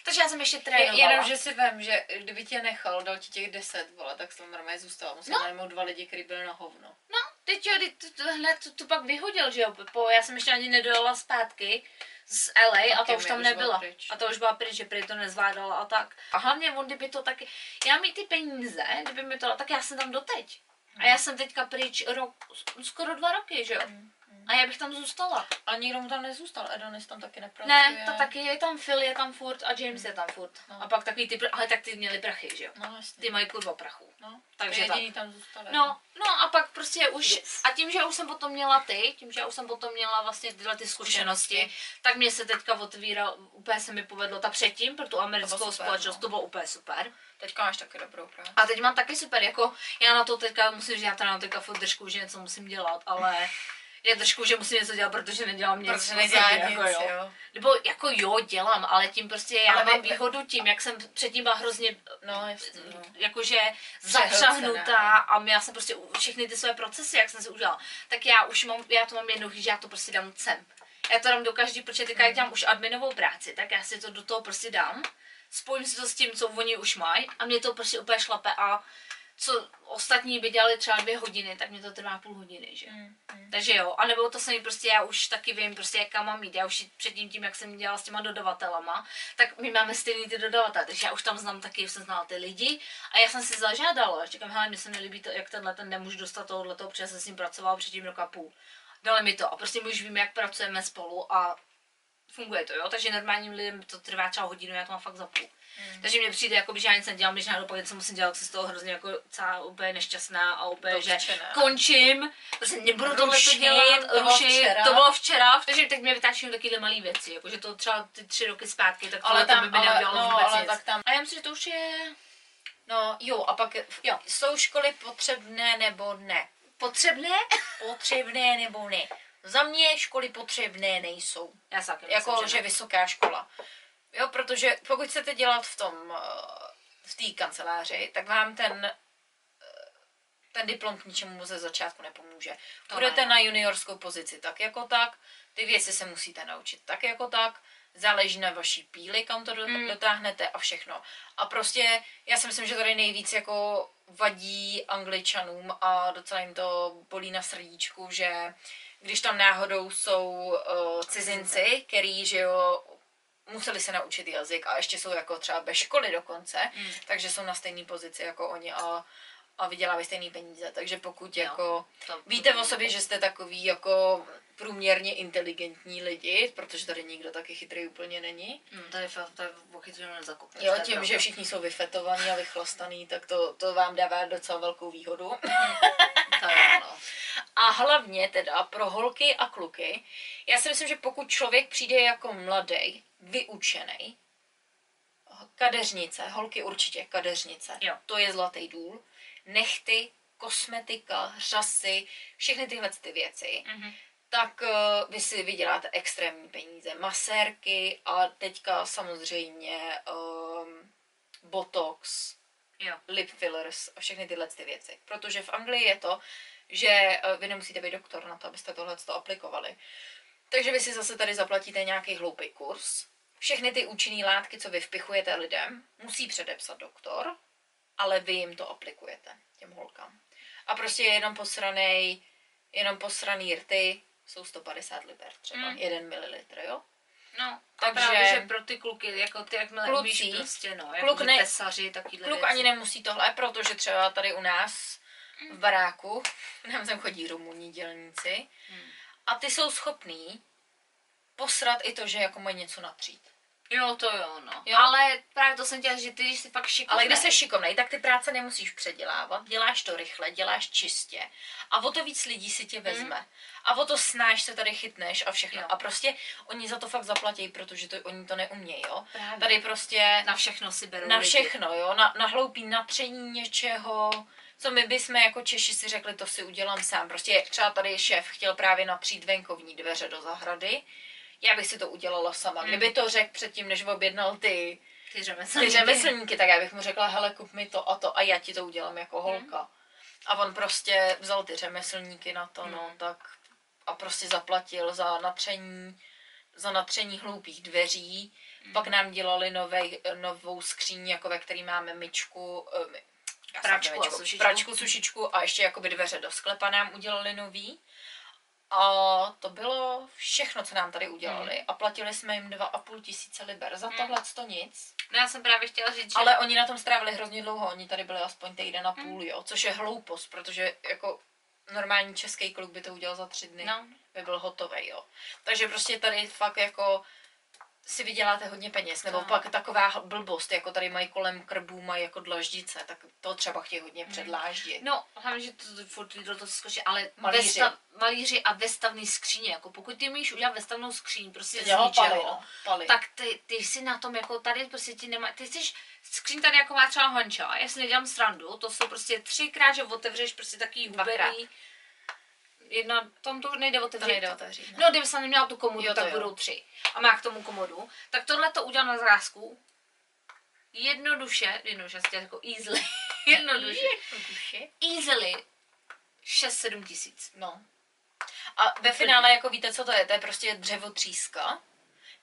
Takže já jsem ještě Je, trénovala. jenom, že si vím, že kdyby tě nechal, dal ti těch 10, vole, tak jsem normálně zůstala. Musel No. najmout dva lidi, kteří byli na hovno. No, teď jo, teď to, to, hned to, to, pak vyhodil, že jo, po, já jsem ještě ani nedojela zpátky z LA a to Taky už mi tam nebyla. pryč. A to už byla pryč, že prý to nezvládala a tak. A hlavně on, kdyby to taky, já mít ty peníze, kdyby mi to tak já jsem tam doteď. A já jsem teďka pryč rok, skoro dva roky, že jo. A já bych tam zůstala. A nikdo mu tam nezůstal, Adonis tam taky nepracuje. Ne, to taky je tam Phil, je tam furt a James je tam furt. No. A pak takový ty, ale tak ty měli prachy, že jo. No, jasně. Ty mají kurva prachu. No, Takže tak. tam zůstal. No, no a pak prostě už, Yes. a tím, že už jsem potom měla ty, tím, že já už jsem potom měla vlastně tyhle ty zkušenosti, Zkušenosti. tak mě se teďka otvíral, úplně se mi povedlo, ta předtím pro tu americkou To super, společnost, no. to bylo úplně super. Teďka máš taky dobrou práci. A teď mám taky super, jako já na to teďka musím říct, já teda na teďka furt držku, že něco musím dělat, ale je držku, že musím něco dělat, protože nedělám nic. Protože v nedělá podstatě, nic, jako, jo. Nebo jako jo, dělám, ale tím prostě já Ale mám vy- výhodu tím, jak jsem předtím byla hrozně No, no. jakože zapřahnutá a já jsem prostě všechny ty své procesy, jak jsem si udělala, tak já už mám, já to mám jednoduchý, že já to prostě dám sem. Já to dám do každý, protože teďka jak dělám už adminovou práci, tak já si to do toho prostě dám, spojím si to s tím, co oni už mají a mě to prostě úplně šlape a co ostatní by dělali třeba dvě hodiny, tak mě to trvá půl hodiny, že? Mm, mm. Takže jo, a nebo to samé prostě já už taky vím prostě, jaká mám mít. Já už předtím tím, jak jsem dělala s těma dodavatelama, tak my máme stejný ty dodavatele, takže já už tam znám taky, už jsem znala ty lidi a já jsem si zažádala, říkám, hele, mně se nelíbí to, jak tenhle ten nemůžu dostat tohohle toho, protože jsem s ním pracovala předtím rok a půl. Dali mi to a prostě my už víme, jak pracujeme spolu a funguje to, jo, takže normálním lidem to trvá třeba hodinu, já to mám fakt za půl. Mm. Takže mně přijde, jako, že já nic nedělám, když náhodou pak něco musím dělat, tak jsem z toho hrozně jako celá úplně nešťastná a úplně, že končím, prostě nebudu tohle to dělat, to bylo rušit, včera. to bylo včera, takže teď mě vytáčí takovéhle malé věci, jakože to třeba ty tři roky zpátky, tak Ale ale tam tam- by mi neudělalo no, vůbec ale nic. tak tam- A já myslím, že to už je No, jo, a pak jo, jsou školy potřebné nebo ne? potřebné. Potřebné nebo ne? Za mě školy potřebné nejsou. Já se taky myslím, Jako, že, že ne. vysoká škola. Jo, protože pokud chcete dělat v tom, eh, v té kanceláři, tak vám ten eh, ten diplom k ničemu ze začátku nepomůže. Budete ne. na juniorskou pozici tak jako tak, ty věci se musíte naučit tak jako tak, záleží na vaší píli, kam to Mm. dotáhnete a všechno. A prostě já si myslím, že tady nejvíc jako vadí angličanům a docela jim to bolí na srdíčku, že když tam náhodou jsou uh, cizinci, který, že jo, museli se naučit jazyk a ještě jsou jako třeba bez školy dokonce, Mm. takže jsou na stejné pozici jako oni a, a vydělávají stejné peníze. Takže pokud Jo. jako To- víte o sobě, že jste takový jako průměrně inteligentní lidi, protože tady nikdo taky chytrý úplně není. Hm, to je fakt, to je pochytřeno nezakopneš. Jo, to tím, pravda. že všichni jsou vyfetovaní a vychlastaný, tak to, to vám dává docela velkou výhodu. To je ono. A hlavně teda pro holky a kluky, já si myslím, že pokud člověk přijde jako mladý, vyučený, kadeřnice, holky určitě kadeřnice, Jo. to je zlatý důl, nechty, kosmetika, řasy, všechny tyhle ty věci, Mhm. tak uh, vy si vyděláte extrémní peníze. Masérky a teďka samozřejmě um, botox, Jo. lip fillers a všechny tyhle ty věci. Protože v Anglii je to, že eh, vy nemusíte být doktor na to, abyste tohle to aplikovali. Takže vy si zase tady zaplatíte nějaký hloupý kurz. Všechny ty účinné látky, co vy vpichujete lidem, musí předepsat doktor, ale vy jim to aplikujete, těm holkám. A prostě je jenom posranej, jenom posraný rty, jsou 150 liber třeba, Mm. mm. 1 mililitr, jo? No, Takže- právě, že pro ty kluky, jako ty, jakmile Kluci, umíš prostě, no, kluk ne- tesaři, takovýhle Kluk věci. ani nemusí tohle, protože třeba tady u nás v baráku, nám tam chodí rumuni dělníci Hmm. a ty jsou schopní posrat i to, že jako mají něco natřít. Jo, to jo, no. Jo? Ale právě to jsem chtěla, že ty, když jsi fakt šikovnej. Ale když jsi šikovnej, tak ty práce nemusíš předělávat, děláš to rychle, děláš čistě a o to víc lidí si tě vezme. A o to snáš se tady chytneš a všechno. Jo. A prostě oni za to fakt zaplatí, protože to, oni to neumějí, jo. Právě. Tady prostě Na všechno si berou na lidi. všechno, jo, na, na hloupý natření něčeho, co my bychom jako Češi si řekli, to si udělám sám. Prostě třeba tady šéf chtěl právě natřít venkovní dveře do zahrady, já bych si to udělala sama. Mm. Kdyby to řekl předtím, než objednal ty, Ty ty řemeslníky. řemeslníky, tak já bych mu řekla, hele, kup mi to a to a já ti to udělám jako holka. A on prostě vzal ty řemeslníky na to, no, Mm. tak a prostě zaplatil za natření, za natření hloupých dveří. Mm. Pak nám dělali novej, novou skříň, jako ve který máme myčku, eh, Pračku a sušičku. pračku, sušičku a ještě jakoby dveře do sklepa nám udělali nový. A to bylo všechno, co nám tady udělali. Mm. A platili jsme jim dva a půl tisíce liber. Za tohle to nic. No já jsem právě chtěla říct, že... Ale oni na tom strávili hrozně dlouho, oni tady byli aspoň týden a půl, jo, což je hloupost, protože jako normální český kluk by to udělal za tři dny, No. by byl hotový, jo. Takže prostě tady fakt jako si vyděláte hodně peněz, nebo No. pak taková blbost, jako tady mají kolem krbů, mají jako dlaždice, tak to třeba chtějí hodně předláždit. No, hlavně, že to, to furt do toho skočí, ale Malíři. Vestav, malíři a vestavný skříně, jako pokud ty umíš udělat vestavnou skříň, prostě z ničeho, no, tak ty, ty jsi na tom jako tady prostě ti nemá, ty jsi skříň tady jako má třeba honča, já si nedělám srandu, to jsou prostě třikrát, že otevřeš prostě takový hubený, jedna, tam to nejde otevřít. to nejde otevřít. ne? No, kdyby jsem neměla tu komodu, Jo, tak jo. budou tři. A má k tomu komodu. Tak tohle to udělal na zrázku. Jednoduše, jednoduše, jako easily, jednoduše, Jednoduše. easily 6-7 tisíc. No. A ve finále, jako víte, co to je? To je prostě dřevotříska.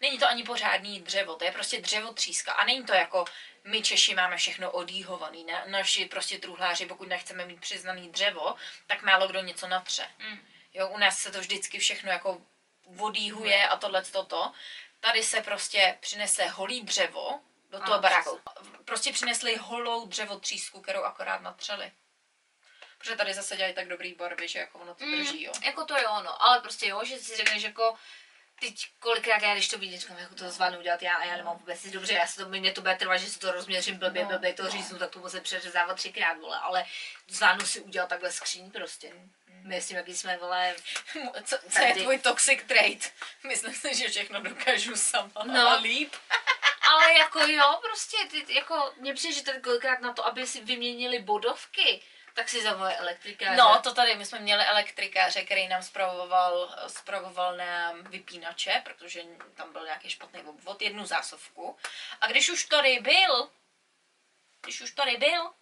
Není to ani pořádný dřevo, to je prostě dřevotříska. A není to jako my Češi máme všechno odíhovaný. Ne? Naši prostě truhláři, pokud nechceme mít přiznaný dřevo, tak málo kdo něco natře. Mm. Jo, u nás se to vždycky všechno jako odíhuje a tohle toto. Tady se prostě přinese holý dřevo do toho Ano, baráku. Prostě přinesli holou dřevotřísku, kterou akorát natřeli. Protože tady zase dělají tak dobrý barvy, že jako ono to drží, jo. Jako to jo, no, ale prostě jo, že si řekneš jako, teď kolikrát já, když to vidím, říkám, jako to zvládnu udělat já a já nemám vůbec nic dobře, já si to, mě to bude trvat, že si to rozměřím blbě, No, blbě to říznu, tak to musím přeřezávat třikrát, vole, ale zvládnu si udělat takhle skříň prostě. My s tím, jaký jsme, vole, Co, co je Tady. tvůj toxic trait? Myslím si, že všechno dokážu sama No. a líp. ale jako jo, prostě, ty, jako, mě přijde, že tady kolikrát na to, aby si vyměnili bodovky, tak si zavolá elektrika. No, to tady, my jsme měli elektrikáře, který nám spravoval, spravoval nám vypínače, protože tam byl nějaký špatný obvod, jednu zásuvku. A když už tady byl, když už tady byl,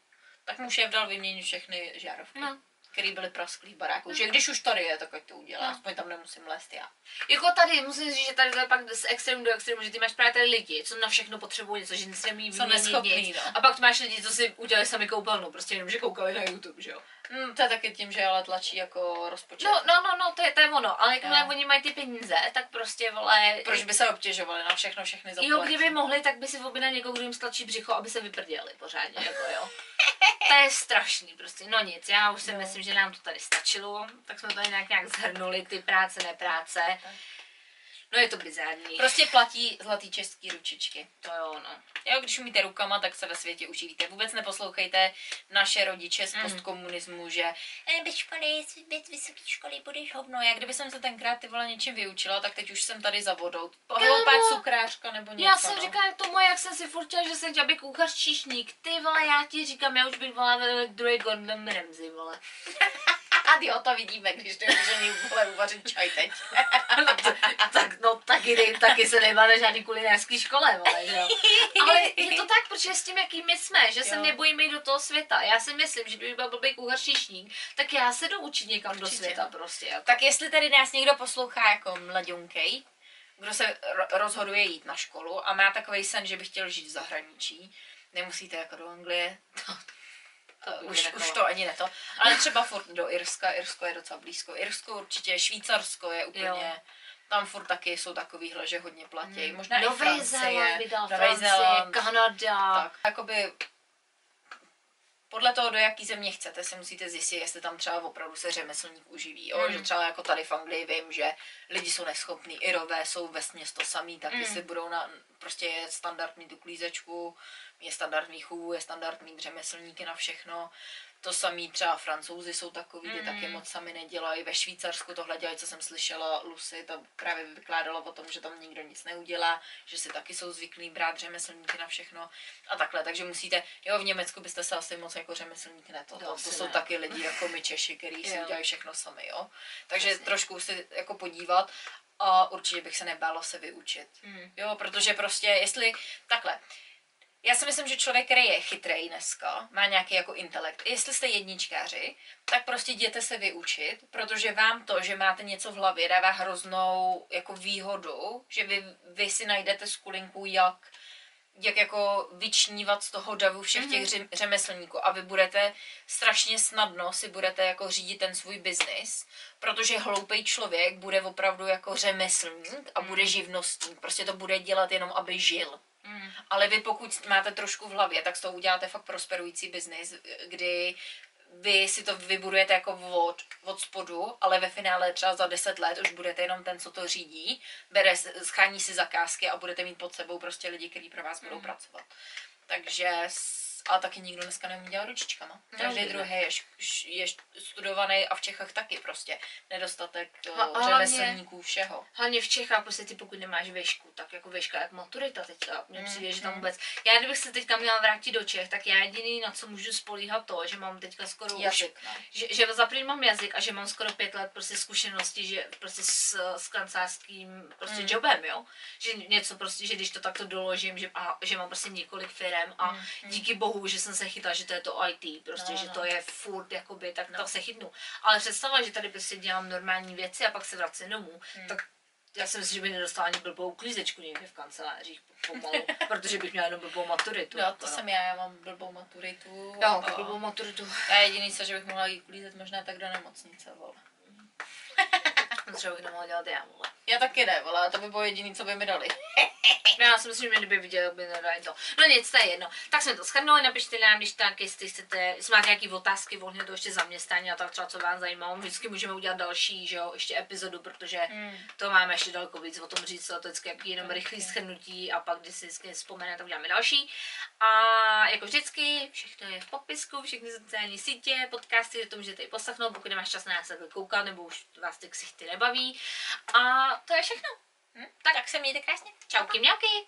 tak mu šéf dal vyměnit všechny žárovky. No. Který byly prasklý v baráku. Že když už tady je, tak ať to udělá. No. Aspoň tam nemusím lézt já. Jako tady, musím říct, že tady to je pak z extrému do extrému, že ty máš právě tady lidi, co na všechno potřebují něco, že nic nemí Jsou vyměnit neschopný, nic. no. A pak tu máš lidi, co si udělali sami koupelnu, prostě jenom, že koukali na YouTube, že jo. Hmm, to je taky tím, že ale tlačí jako rozpočet. No, no, no, no, to je, to je ono, ale jakmile Jo. oni mají ty peníze, tak prostě, vole, Proč by se obtěžovali na všechno, všechny zaplatit? Jo, kdyby mohli, tak by si objednali někoho, kdo jim stlačí břicho, aby se vyprděli pořádně, jako jo. To je strašný prostě, no nic, já už si No. myslím, že nám to tady stačilo, tak jsme tady nějak, nějak zhrnuli ty práce, nepráce. No je to bizární. Prostě platí zlatý český ručičky. To jo, no. Jo, když umíte rukama, tak se ve světě uživíte. Vůbec neposlouchejte naše rodiče z Mhm. postkomunismu, že eh, bez školy, bez vysoké školy budeš hovno. Já kdyby jsem se tenkrát ty vole něčím vyučila, tak teď už jsem tady za vodou. Hloupá cukrářka nebo něco. Já jsem no. říkala to moje, jak jsem si furt že jsem chtěla být kuchař číšník. Ty vole, já ti říkám, já už bych byla ve druhý Gordon Ramsay, vole. A jo, to vidíme, když ty může vole uvařit čaj teď. tak, no tak taky, taky se nejma na žádný kulinárský škole, vole, že jo. Ale je to tak, protože s tím, jaký my jsme, že se Jo. nebojíme jít do toho světa. Já si myslím, že kdyby byl blbý kuchař tak já se jdu učit někam do Určitě. světa prostě. Jako. Tak jestli tady nás někdo poslouchá jako mladionkej, kdo se ro- rozhoduje jít na školu a má takový sen, že by chtěl žít v zahraničí, nemusíte jako do Anglie, to, už, už to ani ne to, ale třeba furt do Irska, Irsko je docela blízko, Irsko určitě, Švýcarsko je úplně, Jo. tam furt taky jsou takovýhle, že hodně platí, možná i Nový Francie, Zéland by dal, Nový Francie, Zéland, Kanada. tak, jakoby podle toho, do jaký země chcete, si musíte zjistit, jestli tam třeba opravdu se řemeslník uživí. Jo? Mm. Že třeba jako tady v Anglii vím, že lidi jsou neschopní, Irové jsou ve to samý, tak Mm. jestli budou na, prostě je standard mít uklízečku, je standard mít chůvu, je standard mít řemeslníky na všechno. To samý třeba francouzi jsou takový, Mm. taky moc sami nedělají. Ve Švýcarsku tohle dělají, co jsem slyšela, Lucy, ta právě vykládala o tom, že tam nikdo nic neudělá, že si taky jsou zvyklí brát řemeslníky na všechno a takhle. Takže musíte, jo, v Německu byste se asi moc jako řemeslník ne, to, To to, to jsou ne. taky lidi jako my Češi, kteří si udělají všechno sami, jo. Takže Jasně. trošku si jako podívat a určitě bych se nebála se vyučit. Mm. Jo, protože prostě, jestli, takhle, já si myslím, že člověk, který je chytrý dneska, má nějaký jako intelekt. Jestli jste jedničkáři, tak prostě jděte se vyučit, protože vám to, že máte něco v hlavě, dává hroznou jako výhodu, že vy, vy si najdete skulinku, jak jak jako vyčnívat z toho davu všech těch mm-hmm. řemeslníků a vy budete strašně snadno si budete jako řídit ten svůj biznis, protože hloupý člověk bude opravdu jako řemeslník a bude živnostník, prostě to bude dělat jenom, aby žil. Mm. Ale vy pokud máte trošku v hlavě, tak z toho uděláte fakt prosperující biznis, kdy vy si to vybudujete jako od, od spodu, ale ve finále třeba za 10 let už budete jenom ten, co to řídí, bere, schání si zakázky a budete mít pod sebou prostě lidi, kteří pro vás budou Mhm. pracovat. Takže, a taky nikdo dneska neumí dělat ručičkama. No, Každý ne. druhý je, je studovaný a v Čechách taky prostě. Nedostatek A- a, a hlavně- řemeslníků, všeho. Hlavně v Čechách, prostě ty pokud nemáš vešku, tak jako veška jak maturita teďka. Mně Mm, přijde, že tam mm. vůbec. Já kdybych se teďka měla vrátit do Čech, tak já jediný, na co můžu spolíhat to, že mám teďka skoro už Jazyk, no. že, že za první mám jazyk a že mám skoro pět let prostě zkušenosti, že prostě s, s kancelářským prostě Mm. jobem, jo. Že něco prostě, že když to takto doložím, že, a, že mám prostě několik firm a mm. díky bohu, že jsem se chytla, že to je to IT, prostě, No, že no. to je furt, jakoby, tak No. tak se chytnu. Ale představa, že tady prostě dělám normální věci a pak se vracím domů, Mm. tak já si myslím, že by nedostala ani blbou uklízečku někde v kancelářích pomalu, protože bych měla jenom blbou maturitu. No, jako, to jsem já, já mám blbou maturitu. Jo, a- blbou maturitu. Já jediný co, že bych mohla jít uklízet možná tak do nemocnice, vole. Třeba bych nemohla dělat já, vole. Já taky ne, vole, to by bylo jediný, co by mi dali. Já si myslím, že kdyby viděl, by nedali to. No nic, to je jedno. Tak jsme to shrnuli, napište nám, když tak, jestli chcete, jestli máte nějaké otázky ohledně toho ještě zaměstnání a tak třeba, co vás zajímalo. Vždycky můžeme udělat další, že jo, ještě epizodu, protože Mm. to máme ještě daleko víc o tom říct, to je vždycky jaký jenom rychlý shrnutí a pak, když si vždycky vzpomene, tak uděláme další. A jako vždycky, všechno je v popisku, všechny sociální sítě, podcasty, to můžete i poslechnout, pokud nemáš čas na nás koukat, nebo už vás ty ksichty nebaví. A to je všechno. Hm? Tak, tak se mějte krásně. Čauky mňauky.